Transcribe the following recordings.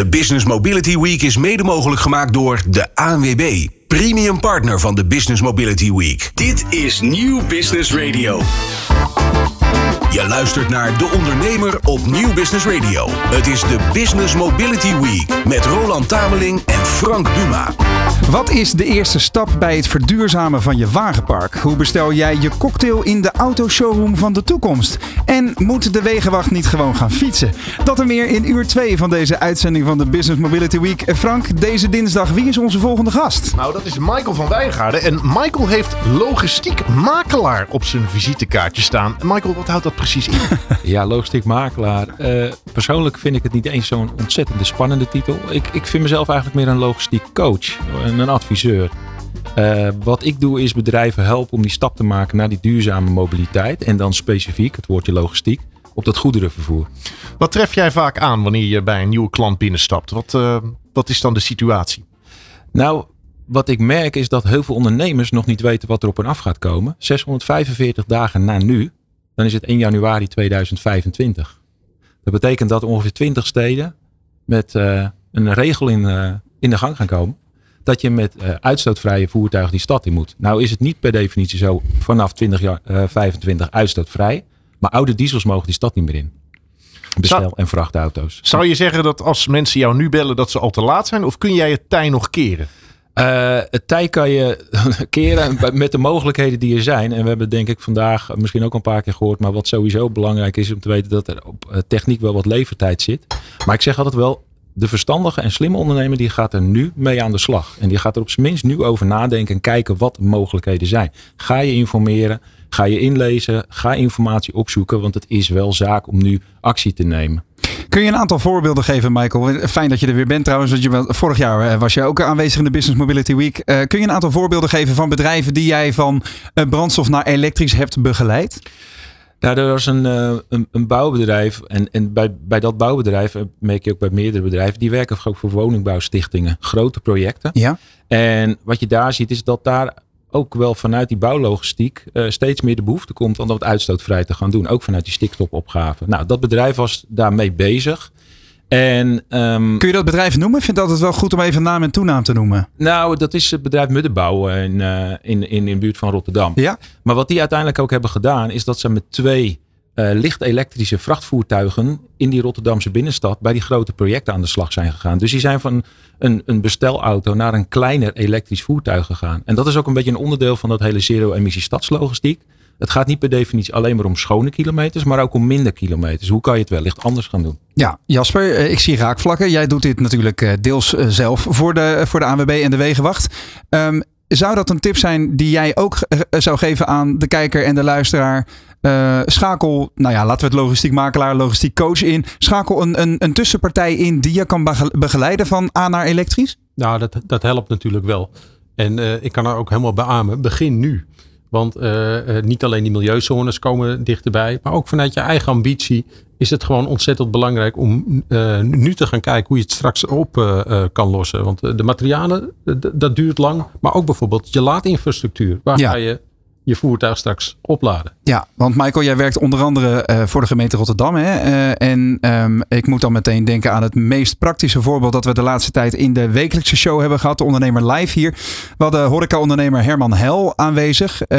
De Business Mobility Week is mede mogelijk gemaakt door de ANWB, premium partner van de Business Mobility Week. Dit is Nieuw Business Radio. Je luistert naar De Ondernemer op Nieuw Business Radio. Het is de Business Mobility Week met Roland Tameling en Frank Duma. Wat is de eerste stap bij het verduurzamen van je wagenpark? Hoe bestel jij je cocktail in de autoshowroom van de toekomst? En moet de wegenwacht niet gewoon gaan fietsen? Dat en meer in uur 2 van deze uitzending van de Business Mobility Week. Frank, deze dinsdag, wie is onze volgende gast? Nou, dat is Michael van Wijngaarden. En Michael heeft logistiek makelaar op zijn visitekaartje staan. Michael, wat houdt dat precies in? Ja, logistiek makelaar. Eh, persoonlijk vind ik het niet eens zo'n ontzettende spannende titel. Ik, ik vind mezelf eigenlijk meer een logistiek coach en een adviseur. Eh, wat ik doe is bedrijven helpen om die stap te maken naar die duurzame mobiliteit. En dan specifiek, het woordje logistiek, op dat goederenvervoer. Wat tref jij vaak aan wanneer je bij een nieuwe klant binnenstapt? Wat, eh, wat is dan de situatie? Nou, wat ik merk is dat heel veel ondernemers nog niet weten wat er op hen af gaat komen. 645 dagen na nu, dan is het 1 januari 2025. Dat betekent dat ongeveer 20 steden met eh, een regel in, eh, in de gang gaan komen. Dat je met eh, uitstootvrije voertuigen die stad in moet. Nou is het niet per definitie zo vanaf 2025 uitstootvrij. Maar oude diesels mogen die stad niet meer in. Bestel- Zou- en vrachtauto's. Zou je zeggen dat als mensen jou nu bellen dat ze al te laat zijn? Of kun jij het tij nog keren? Eh, het tij kan je keren met de mogelijkheden die er zijn. En we hebben denk ik vandaag misschien ook een paar keer gehoord. Maar wat sowieso belangrijk is om te weten dat er op eh, techniek wel wat levertijd zit. Maar ik zeg altijd wel, de verstandige en slimme ondernemer die gaat er nu mee aan de slag. En die gaat er op zijn minst nu over nadenken en kijken wat de mogelijkheden zijn. Ga je informeren, ga je inlezen, ga informatie opzoeken. Want het is wel zaak om nu actie te nemen. Kun je een aantal voorbeelden geven, Michael? Fijn dat je er weer bent trouwens. Want je, vorig jaar eh, was je ook aanwezig in de Business Mobility Week. Eh, kun je een aantal voorbeelden geven van bedrijven die jij van eh, brandstof naar elektrisch hebt begeleid? Nou, er was een, eh, een, een bouwbedrijf. En, en bij, bij dat bouwbedrijf, eh, merk je ook bij meerdere bedrijven, die werken ook voor woningbouwstichtingen. Grote projecten. Ja. En wat je daar ziet, is dat daar ook wel vanuit die bouwlogistiek eh, steeds meer de behoefte komt om dat uitstootvrij te gaan doen. Ook vanuit die stikstofopgave. Nou, dat bedrijf was daarmee bezig. En ehm, Kun je dat bedrijf noemen? Ik vind het altijd wel goed om even naam en toenaam te noemen. nou, dat is het bedrijf Muddenbouw in, eh, in, in, in de buurt van Rotterdam. Ja. Maar wat die uiteindelijk ook hebben gedaan, is dat ze met twee eh, licht elektrische vrachtvoertuigen in die Rotterdamse binnenstad bij die grote projecten aan de slag zijn gegaan. Dus die zijn van een, een bestelauto naar een kleiner elektrisch voertuig gegaan. En dat is ook een beetje een onderdeel van dat hele zero-emissie stadslogistiek. Het gaat niet per definitie alleen maar om schone kilometers, maar ook om minder kilometers. Hoe kan je het wellicht anders gaan doen? Ja, Jasper, eh, ik zie raakvlakken. Jij doet dit natuurlijk eh, deels zelf voor de, voor de ANWB en de Wegenwacht. Ehm, zou dat een tip zijn die jij ook eh, zou geven aan de kijker en de luisteraar? Eh, schakel, nou ja, laten we het logistiek makelaar, logistiek coach in. Schakel een, een, een tussenpartij in die je kan bege- begeleiden van A naar elektrisch? Nou, dat, dat helpt natuurlijk wel. En eh, ik kan er ook helemaal beamen. Begin nu. Want eh, eh, niet alleen die milieuzones komen dichterbij. Maar ook vanuit je eigen ambitie is het gewoon ontzettend belangrijk om eh, nu te gaan kijken hoe je het straks op kan lossen. Want de materialen, dat duurt lang. Maar ook bijvoorbeeld je laadinfrastructuur. Waar Ja. ga je je voertuig straks opladen? Ja, want Michael, jij werkt onder andere eh, voor de gemeente Rotterdam. Hè? Eh, en ehm, ik moet dan meteen denken aan het meest praktische voorbeeld dat we de laatste tijd in de wekelijkse show hebben gehad. De ondernemer live hier. We hadden horeca-ondernemer Herman Hel aanwezig. Eh,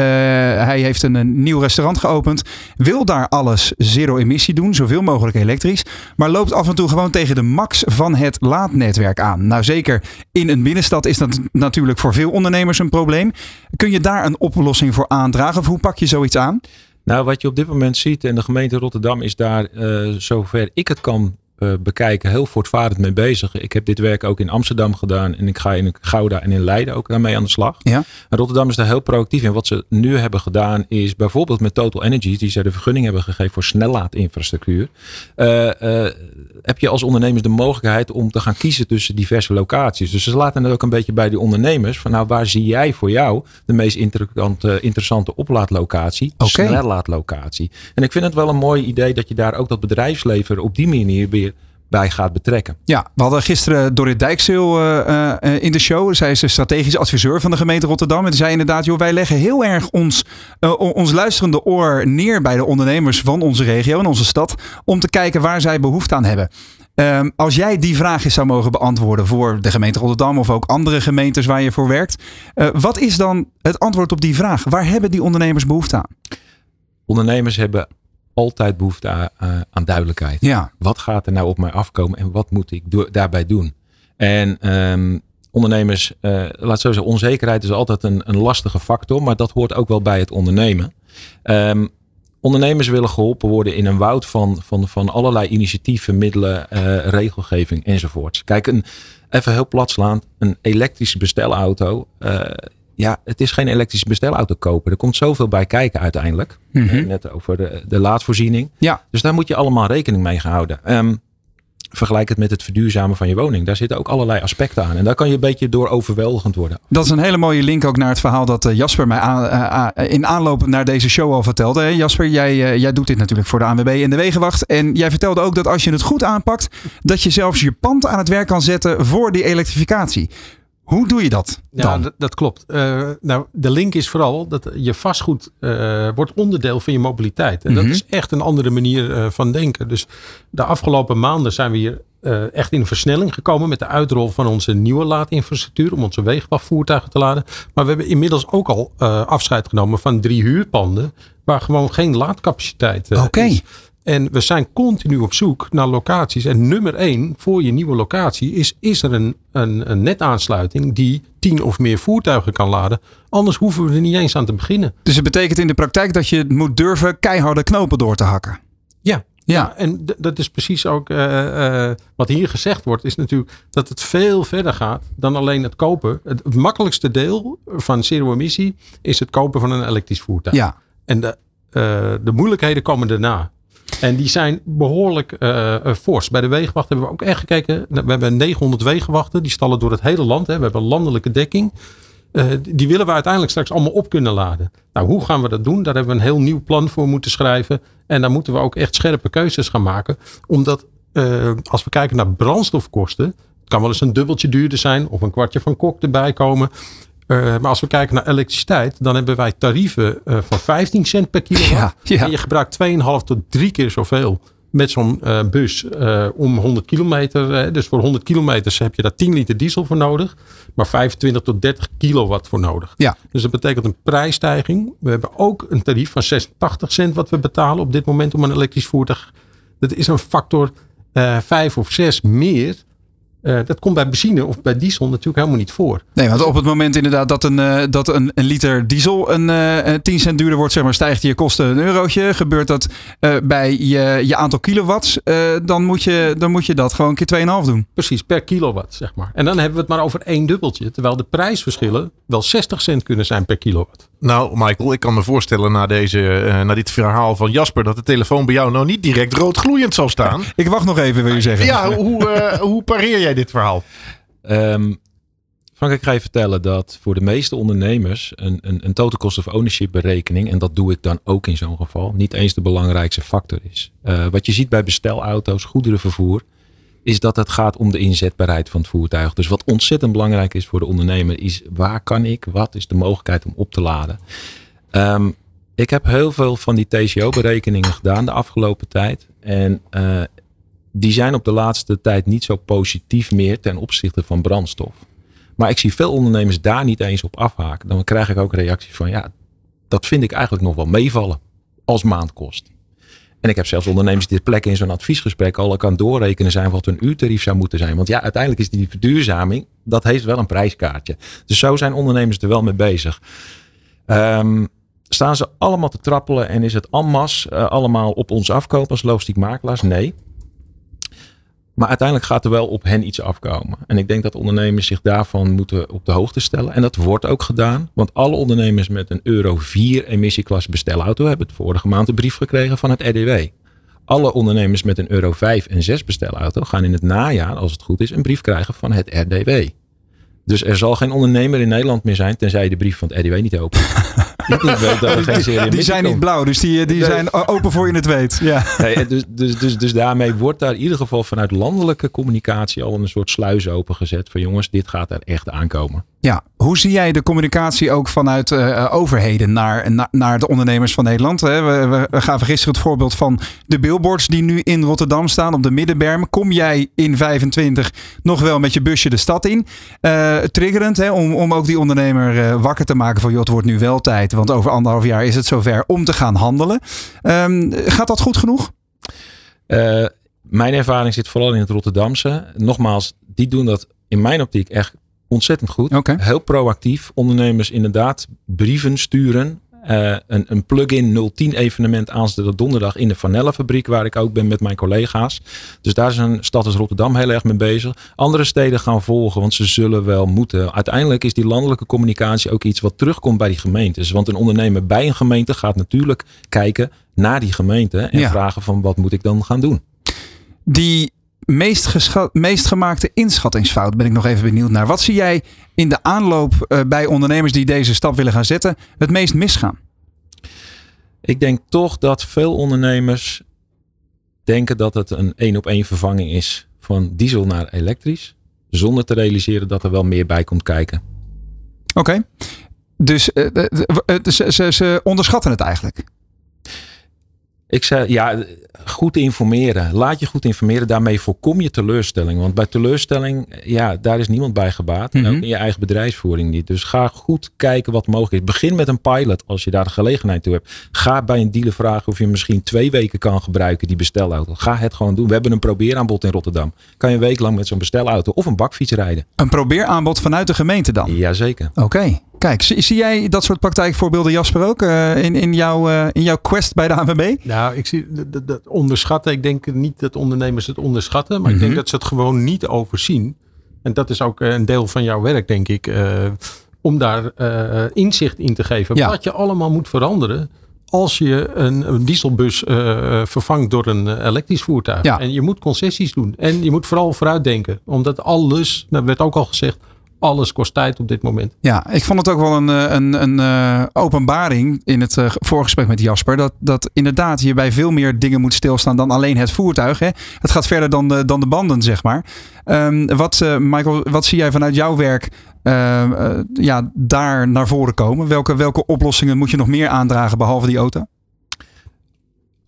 hij heeft een, een nieuw restaurant geopend. Wil daar alles zero emissie doen, zoveel mogelijk elektrisch. Maar loopt af en toe gewoon tegen de max van het laadnetwerk aan. Nou, zeker in een binnenstad is dat natuurlijk voor veel ondernemers een probleem. Kun je daar een oplossing voor aandragen? Of hoe pak je zoiets aan? Nou, wat je op dit moment ziet, en de gemeente Rotterdam is daar, eh, zover ik het kan eh, bekijken, heel voortvarend mee bezig. Ik heb dit werk ook in Amsterdam gedaan en ik ga in Gouda en in Leiden ook daarmee aan de slag. Ja. En Rotterdam is daar heel proactief in. Wat ze nu hebben gedaan is bijvoorbeeld met Total Energies, die zij de vergunning hebben gegeven voor snellaadinfrastructuur. eh, eh, heb je als ondernemers de mogelijkheid om te gaan kiezen tussen diverse locaties. Dus ze laten het ook een beetje bij die ondernemers van nou waar zie jij voor jou de meest interessante, interessante oplaadlocatie, Oké. snellaadlocatie. En ik vind het wel een mooi idee dat je daar ook dat bedrijfsleven op die manier weer bij gaat betrekken. Ja, we hadden gisteren Dorrit Dijkzeel eh, eh, in de show. Zij is de strategisch adviseur van de gemeente Rotterdam. En zei inderdaad, joh, wij leggen heel erg ons, eh, o- ons luisterende oor neer bij de ondernemers van onze regio en onze stad. Om te kijken waar zij behoefte aan hebben. Ehm, als jij die vraag eens zou mogen beantwoorden voor de gemeente Rotterdam of ook andere gemeentes waar je voor werkt. Uh, wat is dan het antwoord op die vraag? Waar hebben die ondernemers behoefte aan? Ondernemers hebben altijd behoefte aan, aan duidelijkheid. Ja. Wat gaat er nou op mij afkomen en wat moet ik do daarbij doen? En um, ondernemers, uh, laat zo zeggen, onzekerheid is altijd een, een, lastige factor, maar dat hoort ook wel bij het ondernemen. Um, ondernemers willen geholpen worden in een woud van, van, van allerlei initiatieven, middelen, uh, regelgeving enzovoorts. Kijk, een, even heel plat slaand, een elektrische bestelauto. Ja, het is geen elektrische bestelauto kopen. Er komt zoveel bij kijken uiteindelijk. Mm -hmm. Net over de, de laadvoorziening. Ja. Dus daar moet je allemaal rekening mee houden. Um, vergelijk het met het verduurzamen van je woning. Daar zitten ook allerlei aspecten aan. En daar kan je een beetje door overweldigend worden. Dat is een hele mooie link ook naar het verhaal dat eh, Jasper mij aan, uh, in aanloop naar deze show al vertelde. Jasper, jij, uh, jij doet dit natuurlijk voor de ANWB en de Wegenwacht. En jij vertelde ook dat als je het goed aanpakt, dat je zelfs je pand aan het werk kan zetten voor die elektrificatie. Hoe doe je dat dan? Ja, dat klopt. Uh, nou, de link is vooral dat je vastgoed uh, wordt onderdeel van je mobiliteit. En mm -hmm. dat is echt een andere manier uh, van denken. Dus de afgelopen maanden zijn we hier echt in een versnelling gekomen met de uitrol van onze nieuwe laadinfrastructuur om onze wegenwachtvoertuigen te laden. Maar we hebben inmiddels ook al afscheid genomen van drie huurpanden waar gewoon geen laadcapaciteit okay. is. En we zijn continu op zoek naar locaties. En nummer één voor je nieuwe locatie is: is er een, een, een netaansluiting die tien of meer voertuigen kan laden? Anders hoeven we er niet eens aan te beginnen. Dus het betekent in de praktijk dat je moet durven keiharde knopen door te hakken. Ja. Ja. ja en dat is precies ook uh, uh, wat hier gezegd wordt, is natuurlijk dat het veel verder gaat dan alleen het kopen. Het, het makkelijkste deel van zero-emissie is het kopen van een elektrisch voertuig. Ja. En de, uh, de moeilijkheden komen daarna. En die zijn behoorlijk uh, fors. Bij de wegenwacht hebben we ook echt gekeken. We hebben 900 wegenwachten. Die stallen door het hele land. Hè. We hebben landelijke dekking. Uh, die willen we uiteindelijk straks allemaal op kunnen laden. Nou, hoe gaan we dat doen? Daar hebben we een heel nieuw plan voor moeten schrijven. En daar moeten we ook echt scherpe keuzes gaan maken. Omdat als we kijken naar brandstofkosten. Het kan wel eens een dubbeltje duurder zijn. Of een kwartje van kok erbij komen. Uh, maar als we kijken naar elektriciteit, dan hebben wij tarieven uh, van 15 cent per kilowatt. Ja, ja. En je gebruikt 2,5 tot 3 keer zoveel met zo'n uh, bus om 100 kilometer. dus voor 100 kilometer heb je daar 10 liter diesel voor nodig. Maar 25 tot 30 kilowatt voor nodig. Ja. Dus dat betekent een prijsstijging. We hebben ook een tarief van 86 cent wat we betalen op dit moment om een elektrisch voertuig. Dat is een factor 5 of 6 meer uh, dat komt bij benzine of bij diesel natuurlijk helemaal niet voor. Nee, want op het moment inderdaad dat een, uh, dat een, een, liter diesel een uh, 10 cent duurder wordt, zeg maar, stijgt je kosten een eurotje. Gebeurt dat bij je, je aantal kilowatts, dan, moet je, dan moet je dat gewoon een keer 2,5 doen. Precies, per kilowatt, zeg maar. En dan hebben we het maar over één dubbeltje. Terwijl de prijsverschillen wel 60 cent kunnen zijn per kilowatt. Nou, Michael, ik kan me voorstellen na, deze, na dit verhaal van Jasper dat de telefoon bij jou nou niet direct rood gloeiend zal staan. Ik wacht nog even, wil je zeggen. Ja, hoe, hoe pareer jij dit verhaal? Um, Frank, ik ga je vertellen dat voor de meeste ondernemers een, een, een total cost of ownership berekening, en dat doe ik dan ook in zo'n geval, niet eens de belangrijkste factor is. Uh, wat je ziet bij bestelauto's, goederenvervoer, is dat het gaat om de inzetbaarheid van het voertuig. Dus wat ontzettend belangrijk is voor de ondernemer, is waar kan ik, wat is de mogelijkheid om op te laden. Um, ik heb heel veel van die TCO-berekeningen gedaan de afgelopen tijd. En uh, die zijn op de laatste tijd niet zo positief meer ten opzichte van brandstof. Maar ik zie veel ondernemers daar niet eens op afhaken. Dan krijg ik ook reacties van ja, dat vind ik eigenlijk nog wel meevallen als maandkost. En ik heb zelfs ondernemers die ter plekke in zo'n adviesgesprek al kan doorrekenen zijn wat hun uurtarief zou moeten zijn. Want ja, uiteindelijk is die verduurzaming, dat heeft wel een prijskaartje. Dus zo zijn ondernemers er wel mee bezig. Um, staan ze allemaal te trappelen en is het en masse uh, allemaal op ons afkopen als logistiek makelaars? Nee. Maar uiteindelijk gaat er wel op hen iets afkomen. En ik denk dat ondernemers zich daarvan moeten op de hoogte stellen. En dat wordt ook gedaan. Want alle ondernemers met een Euro 4 emissieklasse bestelauto hebben het vorige maand een brief gekregen van het RDW. Alle ondernemers met een Euro 5 en 6 bestelauto gaan in het najaar, als het goed is, een brief krijgen van het RDW. Dus er zal geen ondernemer in Nederland meer zijn, tenzij je de brief van het RDW niet opent. die zijn niet blauw, dus die, die zijn open voor je het weet. Ja. Nee, dus, dus, dus, dus daarmee wordt daar in ieder geval vanuit landelijke communicatie al een soort sluis opengezet. Van jongens, dit gaat er echt aankomen. Ja, hoe zie jij de communicatie ook vanuit uh, overheden naar, naar de ondernemers van Nederland? We, we, we, gaven gisteren het voorbeeld van de billboards die nu in Rotterdam staan op de middenberm. Kom jij in 25 nog wel met je busje de stad in? Uh, triggerend hè, om, om ook die ondernemer wakker te maken van joh, het wordt nu wel tijd. Want over anderhalf jaar is het zover om te gaan handelen. Um, gaat dat goed genoeg? mijn ervaring zit vooral in het Rotterdamse. Nogmaals, die doen dat in mijn optiek echt ontzettend goed. Heel proactief. Ondernemers inderdaad brieven sturen. Uh, een, een plug-in 010 evenement aanstaande donderdag in de Vanellenfabriek, waar ik ook ben met mijn collega's. Dus daar is een stad als Rotterdam heel erg mee bezig. Andere steden gaan volgen, want ze zullen wel moeten. Uiteindelijk is die landelijke communicatie ook iets wat terugkomt bij die gemeentes. Want een ondernemer bij een gemeente gaat natuurlijk kijken naar die gemeente en vragen van wat moet ik dan gaan doen. Die meest, meest gemaakte inschattingsfout ben ik nog even benieuwd naar. Wat zie jij in de aanloop uh, bij ondernemers die deze stap willen gaan zetten het meest misgaan? Ik denk toch dat veel ondernemers denken dat het een één op één vervanging is van diesel naar elektrisch. Zonder te realiseren dat er wel meer bij komt kijken. Oké. Dus uh, ze, ze, ze onderschatten het eigenlijk. Ik zei, ja, goed informeren. Laat je goed informeren. Daarmee voorkom je teleurstelling. Want bij teleurstelling, ja, daar is niemand bij gebaat. En ook mhm. in je eigen bedrijfsvoering niet. Dus ga goed kijken wat mogelijk is. Begin met een pilot als je daar de gelegenheid toe hebt. Ga bij een dealer vragen of je misschien twee weken kan gebruiken, die bestelauto. Ga het gewoon doen. We hebben een probeeraanbod in Rotterdam. Kan je een week lang met zo'n bestelauto of een bakfiets rijden. Een probeeraanbod vanuit de gemeente dan? Jazeker. Oké. Kijk, zie, jij dat soort praktijkvoorbeelden, Jasper, ook uh, in, in, jouw, uh, in jouw quest bij de ANWB? Nou, ik zie dat onderschatten. Ik denk niet dat ondernemers het onderschatten, maar ik denk mhm. dat ze het gewoon niet overzien. En dat is ook eh, een deel van jouw werk, denk ik. Uh, om daar inzicht in te geven. Ja. Wat je allemaal moet veranderen als je een, een dieselbus vervangt door een elektrisch voertuig. Ja. En je moet concessies doen. En je moet vooral vooruitdenken. Omdat alles, dat werd ook al gezegd, alles kost tijd op dit moment. Ja, ik vond het ook wel een, eh, een, een uh, openbaring in het uh, voorgesprek met Jasper. Dat, dat inderdaad je bij veel meer dingen moet stilstaan dan alleen het voertuig. Hè. Het gaat verder dan de, dan de banden, zeg maar. Um, wat, Michael, wat zie jij vanuit jouw werk ja, daar naar voren komen? Welke, welke oplossingen moet je nog meer aandragen behalve die auto?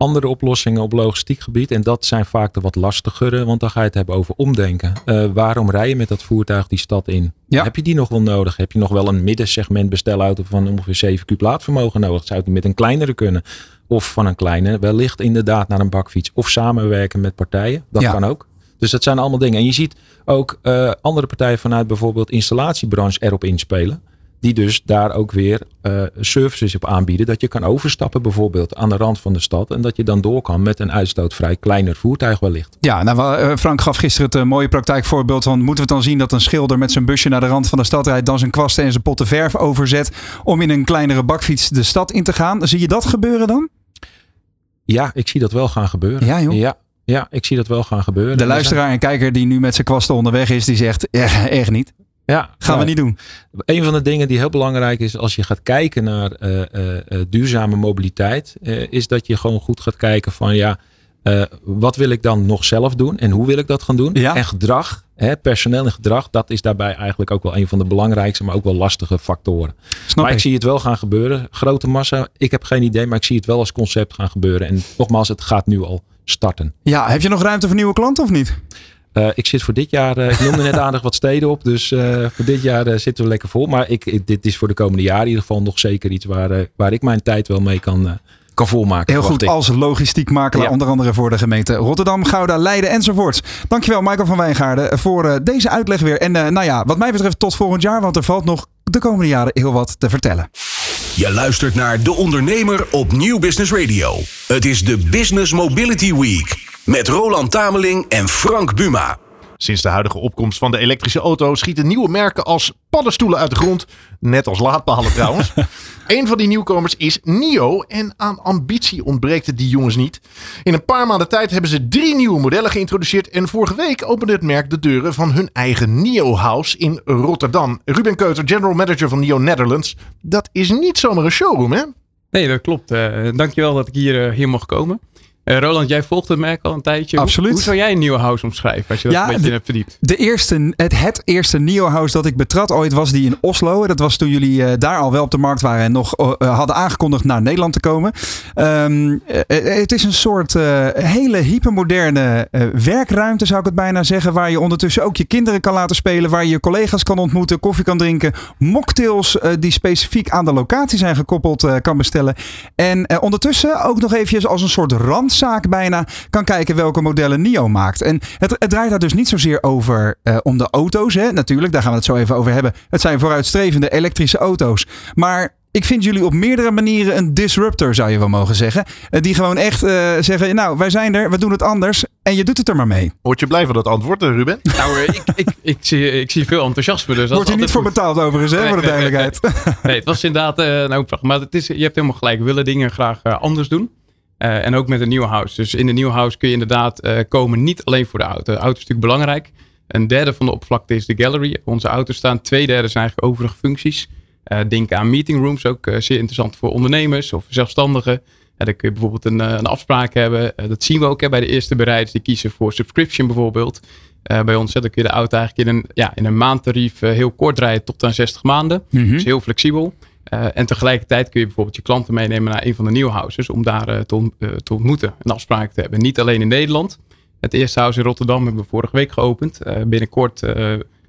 Andere oplossingen op logistiek gebied. En dat zijn vaak de wat lastigere, want dan ga je het hebben over omdenken. Uh, waarom rij je met dat voertuig die stad in? Heb je die nog wel nodig? Heb je nog wel een middensegment bestelauto van ongeveer 7 kub laadvermogen nodig? Zou het met een kleinere kunnen? Of van een kleine, wellicht inderdaad naar een bakfiets. Of samenwerken met partijen. Dat kan ook. Dus dat zijn allemaal dingen. En je ziet ook uh, andere partijen vanuit bijvoorbeeld installatiebranche erop inspelen. Die dus daar ook weer uh, services op aanbieden. Dat je kan overstappen bijvoorbeeld aan de rand van de stad. En dat je dan door kan met een uitstootvrij kleiner voertuig wellicht. Ja, nou, uh, Frank gaf gisteren het uh, mooie praktijkvoorbeeld van... moeten we dan zien dat een schilder met zijn busje naar de rand van de stad rijdt... dan zijn kwasten en zijn potten verf overzet... om in een kleinere bakfiets de stad in te gaan. Zie je dat gebeuren dan? Ja, ik zie dat wel gaan gebeuren. Ja, joh. Ja, ja, ik zie dat wel gaan gebeuren. De luisteraar en kijker die nu met zijn kwasten onderweg is, die zegt echt niet. Ja, gaan we niet doen. Een van de dingen die heel belangrijk is als je gaat kijken naar uh, uh, duurzame mobiliteit, is dat je gewoon goed gaat kijken van ja, wat wil ik dan nog zelf doen en hoe wil ik dat gaan doen? Ja. En gedrag, hè, personeel en gedrag, dat is daarbij eigenlijk ook wel een van de belangrijkste, maar ook wel lastige factoren. Snap maar ik. ik zie het wel gaan gebeuren. Grote massa, ik heb geen idee, maar ik zie het wel als concept gaan gebeuren. En nogmaals, het gaat nu al starten. Ja, heb je nog ruimte voor nieuwe klanten of niet? Uh, ik zit voor dit jaar, uh, ik noemde net aardig wat steden op. Dus uh, voor dit jaar zitten we lekker vol. Maar ik, ik, dit is voor de komende jaren in ieder geval nog zeker iets waar, waar ik mijn tijd wel mee kan, kan volmaken. Heel goed, ik. als logistiek makelaar, ja. onder andere voor de gemeente Rotterdam, Gouda, Leiden enzovoorts. Dankjewel Michael van Wijngaarden voor deze uitleg weer. En nou ja, wat mij betreft tot volgend jaar, want er valt nog de komende jaren heel wat te vertellen. Je luistert naar De Ondernemer op Nieuw Business Radio. Het is de Business Mobility Week met Roland Tameling en Frank Buma. Sinds de huidige opkomst van de elektrische auto schieten nieuwe merken als paddenstoelen uit de grond. Net als laadpalen trouwens. een van die nieuwkomers is NIO en aan ambitie ontbreekt het die jongens niet. In een paar maanden tijd hebben ze drie nieuwe modellen geïntroduceerd en vorige week opende het merk de deuren van hun eigen NIO House in Rotterdam. Ruben Keuter, general manager van NIO Netherlands. Dat is niet zomaar een showroom hè? Nee, dat klopt. Uh, dankjewel dat ik hier, uh, hier mocht komen. Uh, Roland, jij volgt het merk al een tijdje. Absoluut. Hoe, hoe zou jij een nieuwe house omschrijven als je dat Ja, een beetje hebt verdiept? De eerste, het, het eerste Neo House dat ik betrad ooit was die in Oslo. Dat was toen jullie eh, daar al wel op de markt waren en nog eh, eh, hadden aangekondigd naar Nederland te komen. Ehm, eh, eh, het is een soort eh, hele hypermoderne eh, werkruimte, zou ik het bijna zeggen. Waar je ondertussen ook je kinderen kan laten spelen. Waar je je collega's kan ontmoeten, koffie kan drinken. Mocktails eh, die specifiek aan de locatie zijn gekoppeld eh, kan bestellen. En eh, ondertussen ook nog eventjes als een soort randzaak bijna kan kijken welke modellen NIO maakt. En het, het draait daar dus niet zozeer over eh, om de auto's. Hè? Natuurlijk, daar gaan we het zo even over hebben. Het zijn vooruitstrevende elektrische auto's. Maar ik vind jullie op meerdere manieren een disruptor, zou je wel mogen zeggen. Eh, die gewoon echt eh, zeggen, nou, wij zijn er, we doen het anders. En je doet het er maar mee. Word je blij van dat antwoord, Ruben? Nou, ik, ik, ik, zie, ik zie veel enthousiasme. Dus dat Wordt hier niet voor betaald overigens, hè, Nee, voor de nee, nee, duidelijkheid. Nee, het was inderdaad eh, een opdracht. Maar het is, je hebt helemaal gelijk. We willen dingen graag anders doen. Eh, en ook met een nieuw house. Dus in een nieuw house kun je inderdaad eh, komen niet alleen voor de auto. De auto is natuurlijk belangrijk. Een derde van de oppervlakte is de gallery. Onze auto's staan. Twee derde zijn eigenlijk overige functies. Eh, denk aan meeting rooms, ook zeer interessant voor ondernemers of zelfstandigen. Ja, dan kun je bijvoorbeeld een, een afspraak hebben. Dat zien we ook hè, bij de eerste bereiders. Die kiezen voor subscription bijvoorbeeld. Bij ons hè, dan kun je de auto eigenlijk in een, ja, in een maandtarief heel kort rijden tot aan 60 maanden. Mhm. Dus heel flexibel. Eh, en tegelijkertijd kun je bijvoorbeeld je klanten meenemen naar een van de nieuwe houses om daar eh, te, eh, te ontmoeten, een afspraak te hebben. Niet alleen in Nederland. Het eerste house in Rotterdam hebben we vorige week geopend. Binnenkort,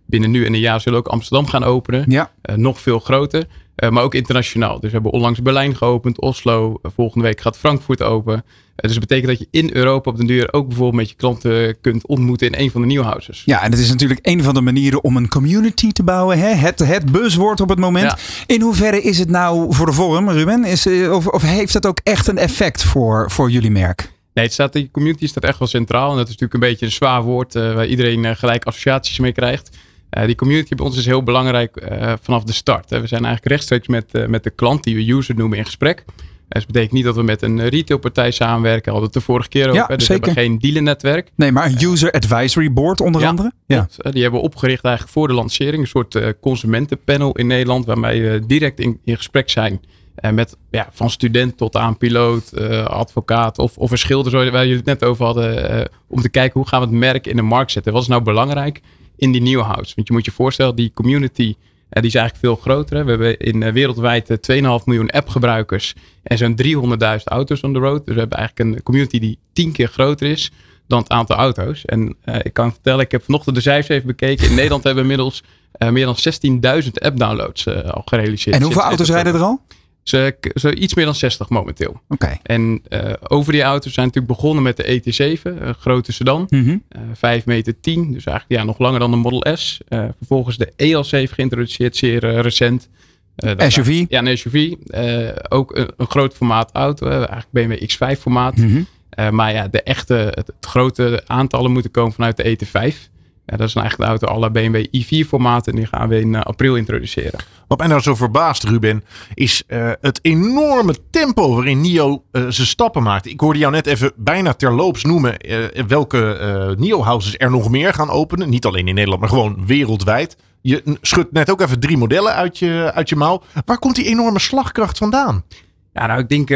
binnen nu en een jaar, zullen we ook Amsterdam gaan openen. Ja, nog veel groter, eh, maar ook internationaal. Dus we hebben onlangs Berlijn geopend, Oslo. Eh, volgende week gaat Frankfurt open. Eh, dus dat betekent dat je in Europa op de duur ook bijvoorbeeld met je klanten kunt ontmoeten in een van de nieuwe houses. Ja, en het is natuurlijk een van de manieren om een community te bouwen. Hè? Het, het buzzwoord op het moment. Ja. In hoeverre is het nou voor de vorm, Ruben? Is, of, of heeft het ook echt een effect voor, voor jullie merk? Nee, het staat, die community staat echt wel centraal. En dat is natuurlijk een beetje een zwaar woord waar iedereen gelijk associaties mee krijgt. Eh, die community bij ons is heel belangrijk eh, vanaf de start. hè. We zijn eigenlijk rechtstreeks met, eh, met de klant, die we user noemen, in gesprek. Dus dat betekent niet dat we met een retailpartij samenwerken. Hadden we het de vorige keer over. Ja, dus zeker. we hebben geen dealernetwerk. Nee, maar een user advisory board onder Ja, andere? Ja. Die hebben we opgericht eigenlijk voor de lancering. Een soort consumentenpanel in Nederland. Waarmee we direct in, in gesprek zijn. met ja, van student tot aan piloot, advocaat of, of een schilder. Waar jullie het net over hadden. om te kijken hoe gaan we het merk in de markt zetten. Wat is nou belangrijk in die nieuwe house? Want je moet je voorstellen, die community... eh, die is eigenlijk veel groter. Hè. We hebben in, eh, wereldwijd eh, 2,5 miljoen appgebruikers en zo'n 300.000 auto's on the road. Dus we hebben eigenlijk een community die tien keer groter is dan het aantal auto's. En eh, ik kan vertellen, ik heb vanochtend de cijfers even bekeken. In Nederland hebben we inmiddels eh, meer dan 16.000 app-downloads eh, al gerealiseerd. En hoeveel auto's rijden er al? Zo iets meer dan 60 momenteel. Oké. En eh, over die auto's zijn natuurlijk begonnen met de ET7, een grote sedan. Eh 5 meter 10, dus eigenlijk ja, nog langer dan de Model S. Eh, vervolgens de EL7 geïntroduceerd, zeer eh, recent. Eh, SUV? Ja, een SUV. Eh, ook een, een groot formaat auto, eh, eigenlijk BMW X5 formaat. Mhm. Eh, maar ja, de echte, het, het grote aantallen moeten komen vanuit de ET5. Ja, dat is nou eigenlijk de auto alle BMW i4 formaten. En die gaan we in eh, april introduceren. Wat mij nou zo verbaast, Ruben, is eh, het enorme tempo waarin NIO eh, zijn stappen maakt. Ik hoorde jou net even bijna terloops noemen welke NIO-houses er nog meer gaan openen. Niet alleen in Nederland, maar gewoon wereldwijd. Je schudt net ook even drie modellen uit je, uit je mouw. Waar komt die enorme slagkracht vandaan? Ja, nou, ik denk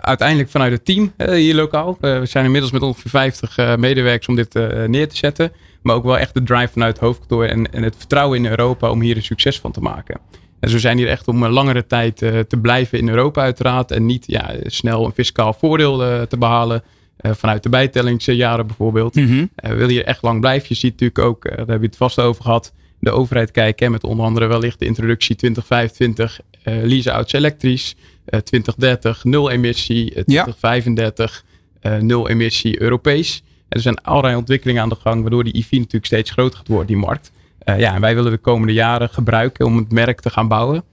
uiteindelijk vanuit het team hier lokaal. We zijn inmiddels met ongeveer 50 eh, medewerkers om dit neer te zetten. Maar ook wel echt de drive vanuit het hoofdkantoor en, en het vertrouwen in Europa om hier een succes van te maken. En zo zijn hier echt om een langere tijd eh, te blijven in Europa uiteraard. En niet ja, snel een fiscaal voordeel eh, te behalen. eh, vanuit de bijtellingsjaren bijvoorbeeld. We willen hier echt lang blijven. Je ziet natuurlijk ook, daar hebben we het vast over gehad, de overheid kijken. Met onder andere wellicht de introductie 2025, eh lease-outs elektrisch. eh 2030 nul emissie, eh, Ja. 2035 eh, nul emissie Europees. Er zijn allerlei ontwikkelingen aan de gang, waardoor die EV natuurlijk steeds groter gaat worden, die markt. Eh, ja, en wij willen de komende jaren gebruiken om het merk te gaan bouwen.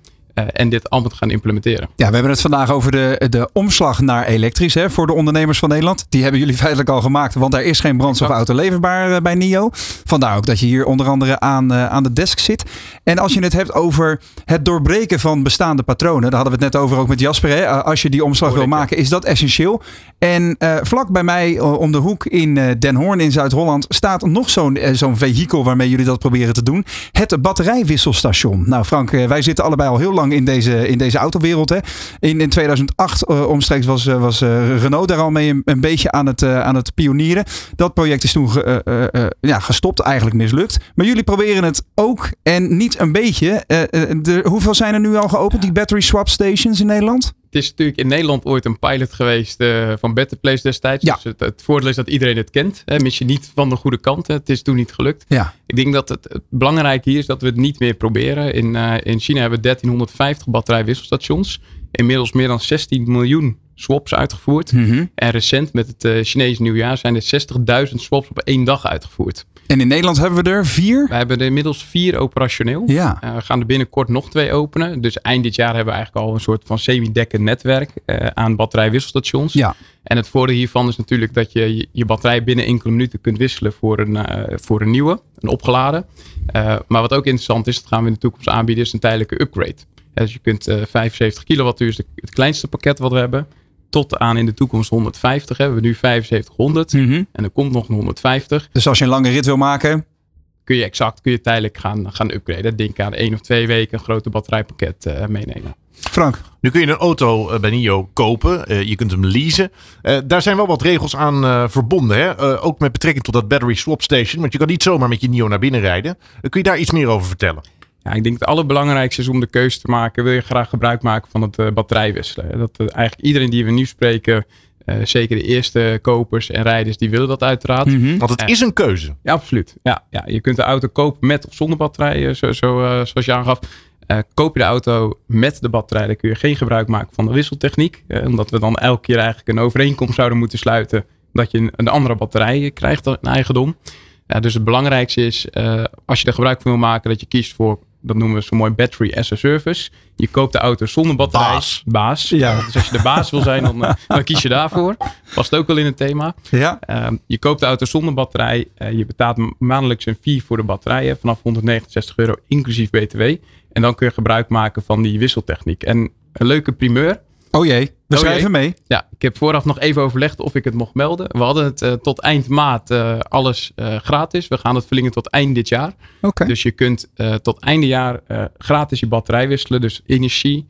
Eh, en dit allemaal te gaan implementeren. Ja, we hebben het vandaag over de, de omslag naar elektrisch hè, voor de ondernemers van Nederland. Die hebben jullie feitelijk al gemaakt, want er is geen brandstofauto leverbaar eh, bij NIO. Vandaar ook dat je hier onder andere aan, uh, aan de desk zit. En als je het hebt over het doorbreken van bestaande patronen, daar hadden we het net over ook met Jasper. Hè, als je die omslag wil maken, is dat essentieel. En uh, vlak bij mij om de hoek in Den Hoorn in Zuid-Holland staat nog zo'n zo'n vehikel waarmee jullie dat proberen te doen. Het batterijwisselstation. Nou Frank, wij zitten allebei al heel lang in deze, in deze autowereld. Hè. In, in 2008 uh, eh, omstreeks was, uh, was uh, Renault daar al mee een, beetje aan het, aan het pionieren. Dat project is toen ja, gestopt, eigenlijk mislukt. Maar jullie proberen het ook en niet een beetje. Hoeveel zijn er nu al geopend, die battery swap stations in Nederland? Het is natuurlijk in Nederland ooit een pilot geweest uh, van Better Place destijds. Ja. Dus het, het, voordeel is dat iedereen het kent. Hè, mis je niet van de goede kant. Hè. Het is toen niet gelukt. Ja. Ik denk dat het, het belangrijke hier is dat we het niet meer proberen. In, uh, in China hebben we 1350 batterijwisselstations. Inmiddels meer dan 16 miljoen swaps uitgevoerd. Mm -hmm. En recent met het uh, Chinese nieuwjaar zijn er 60.000 swaps op één dag uitgevoerd. En in Nederland hebben we er vier? We hebben er inmiddels vier operationeel. Ja. Uh, we gaan er binnenkort nog twee openen. Dus eind dit jaar hebben we eigenlijk al een soort van semi-dekkend netwerk uh, aan batterijwisselstations. Ja. En het voordeel hiervan is natuurlijk dat je je batterij binnen enkele minuten kunt wisselen voor een, uh, voor een nieuwe, een opgeladen. maar wat ook interessant is, dat gaan we in de toekomst aanbieden, is een tijdelijke upgrade. Dus je kunt 75 kilowattuur is het kleinste pakket wat we hebben tot aan in de toekomst 150. Hebben we nu 7500 mm -hmm. en er komt nog een 150. Dus als je een lange rit wil maken, kun je exact, kun je tijdelijk gaan, gaan upgraden. Denk aan één of twee weken een grote batterijpakket uh, meenemen. Frank. Nu kun je een auto uh, bij NIO kopen. Uh, je kunt hem leasen. daar zijn wel wat regels aan verbonden. Hè? ook met betrekking tot dat battery swap station. Want je kan niet zomaar met je NIO naar binnen rijden. kun je daar iets meer over vertellen? Ja, ik denk het allerbelangrijkste is om de keuze te maken. Wil je graag gebruik maken van het uh, batterijwisselen? Dat uh, eigenlijk iedereen die we nu spreken, uh, zeker de eerste kopers en rijders, die willen dat uiteraard. Mm -hmm. Want het is een keuze. Ja, absoluut. Ja, ja, je kunt de auto kopen met of zonder batterij, zo, zo zoals je aangaf. koop je de auto met de batterij, dan kun je geen gebruik maken van de wisseltechniek. omdat we dan elke keer eigenlijk een overeenkomst zouden moeten sluiten dat je een, een andere batterij krijgt in eigendom. Ja, dus het belangrijkste is, als je er gebruik van wil maken, dat je kiest voor dat noemen we zo mooi battery as a service. Je koopt de auto zonder batterij. Baas. baas. Ja. Dus als je de baas wil zijn, dan, uh, dan, kies je daarvoor. Past ook wel in het thema. Ja. Uh, je koopt de auto zonder batterij. Uh, je betaalt maandelijks een fee voor de batterijen vanaf 169 euro inclusief btw. En dan kun je gebruik maken van die wisseltechniek. En een leuke primeur. Oh jee, we oh schrijven mee. Ja, ik heb vooraf nog even overlegd of ik het mocht melden. We hadden het uh, tot eind maart uh, alles uh, gratis. We gaan het verlengen tot eind dit jaar. Okay. Dus je kunt tot einde jaar gratis je batterij wisselen. Dus energie,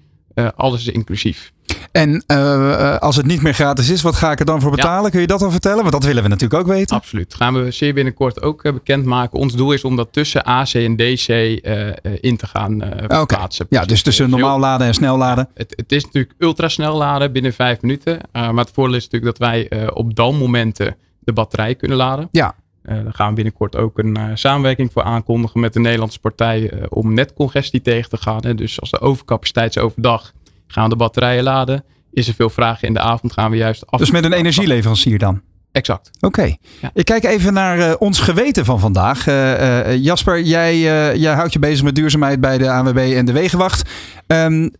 alles is inclusief. En uh, als het niet meer gratis is, wat ga ik er dan voor betalen? Ja. Kun je dat dan vertellen? Want dat willen we natuurlijk ook weten. Absoluut. Gaan we zeer binnenkort ook uh, bekendmaken. Ons doel is om dat tussen AC en DC uh, in te gaan okay. plaatsen. Ja, dus tussen normaal laden en snel laden. Ja, het, het, is natuurlijk ultra snel laden binnen vijf minuten. maar het voordeel is natuurlijk dat wij op dalmomenten de batterij kunnen laden. Ja. Uh, daar gaan we binnenkort ook een uh, samenwerking voor aankondigen met de Nederlandse partij uh, om netcongestie tegen te gaan. Hè. Dus als de overcapaciteit is overdag, Gaan we de batterijen laden? Is er veel vragen in de avond? Gaan we juist af. Dus met een energieleverancier dan? Exact. Oké. Ja. Ik kijk even naar uh, ons geweten van vandaag. Uh, uh, Jasper, jij, jij houdt je bezig met duurzaamheid bij de ANWB en de Wegenwacht. Um,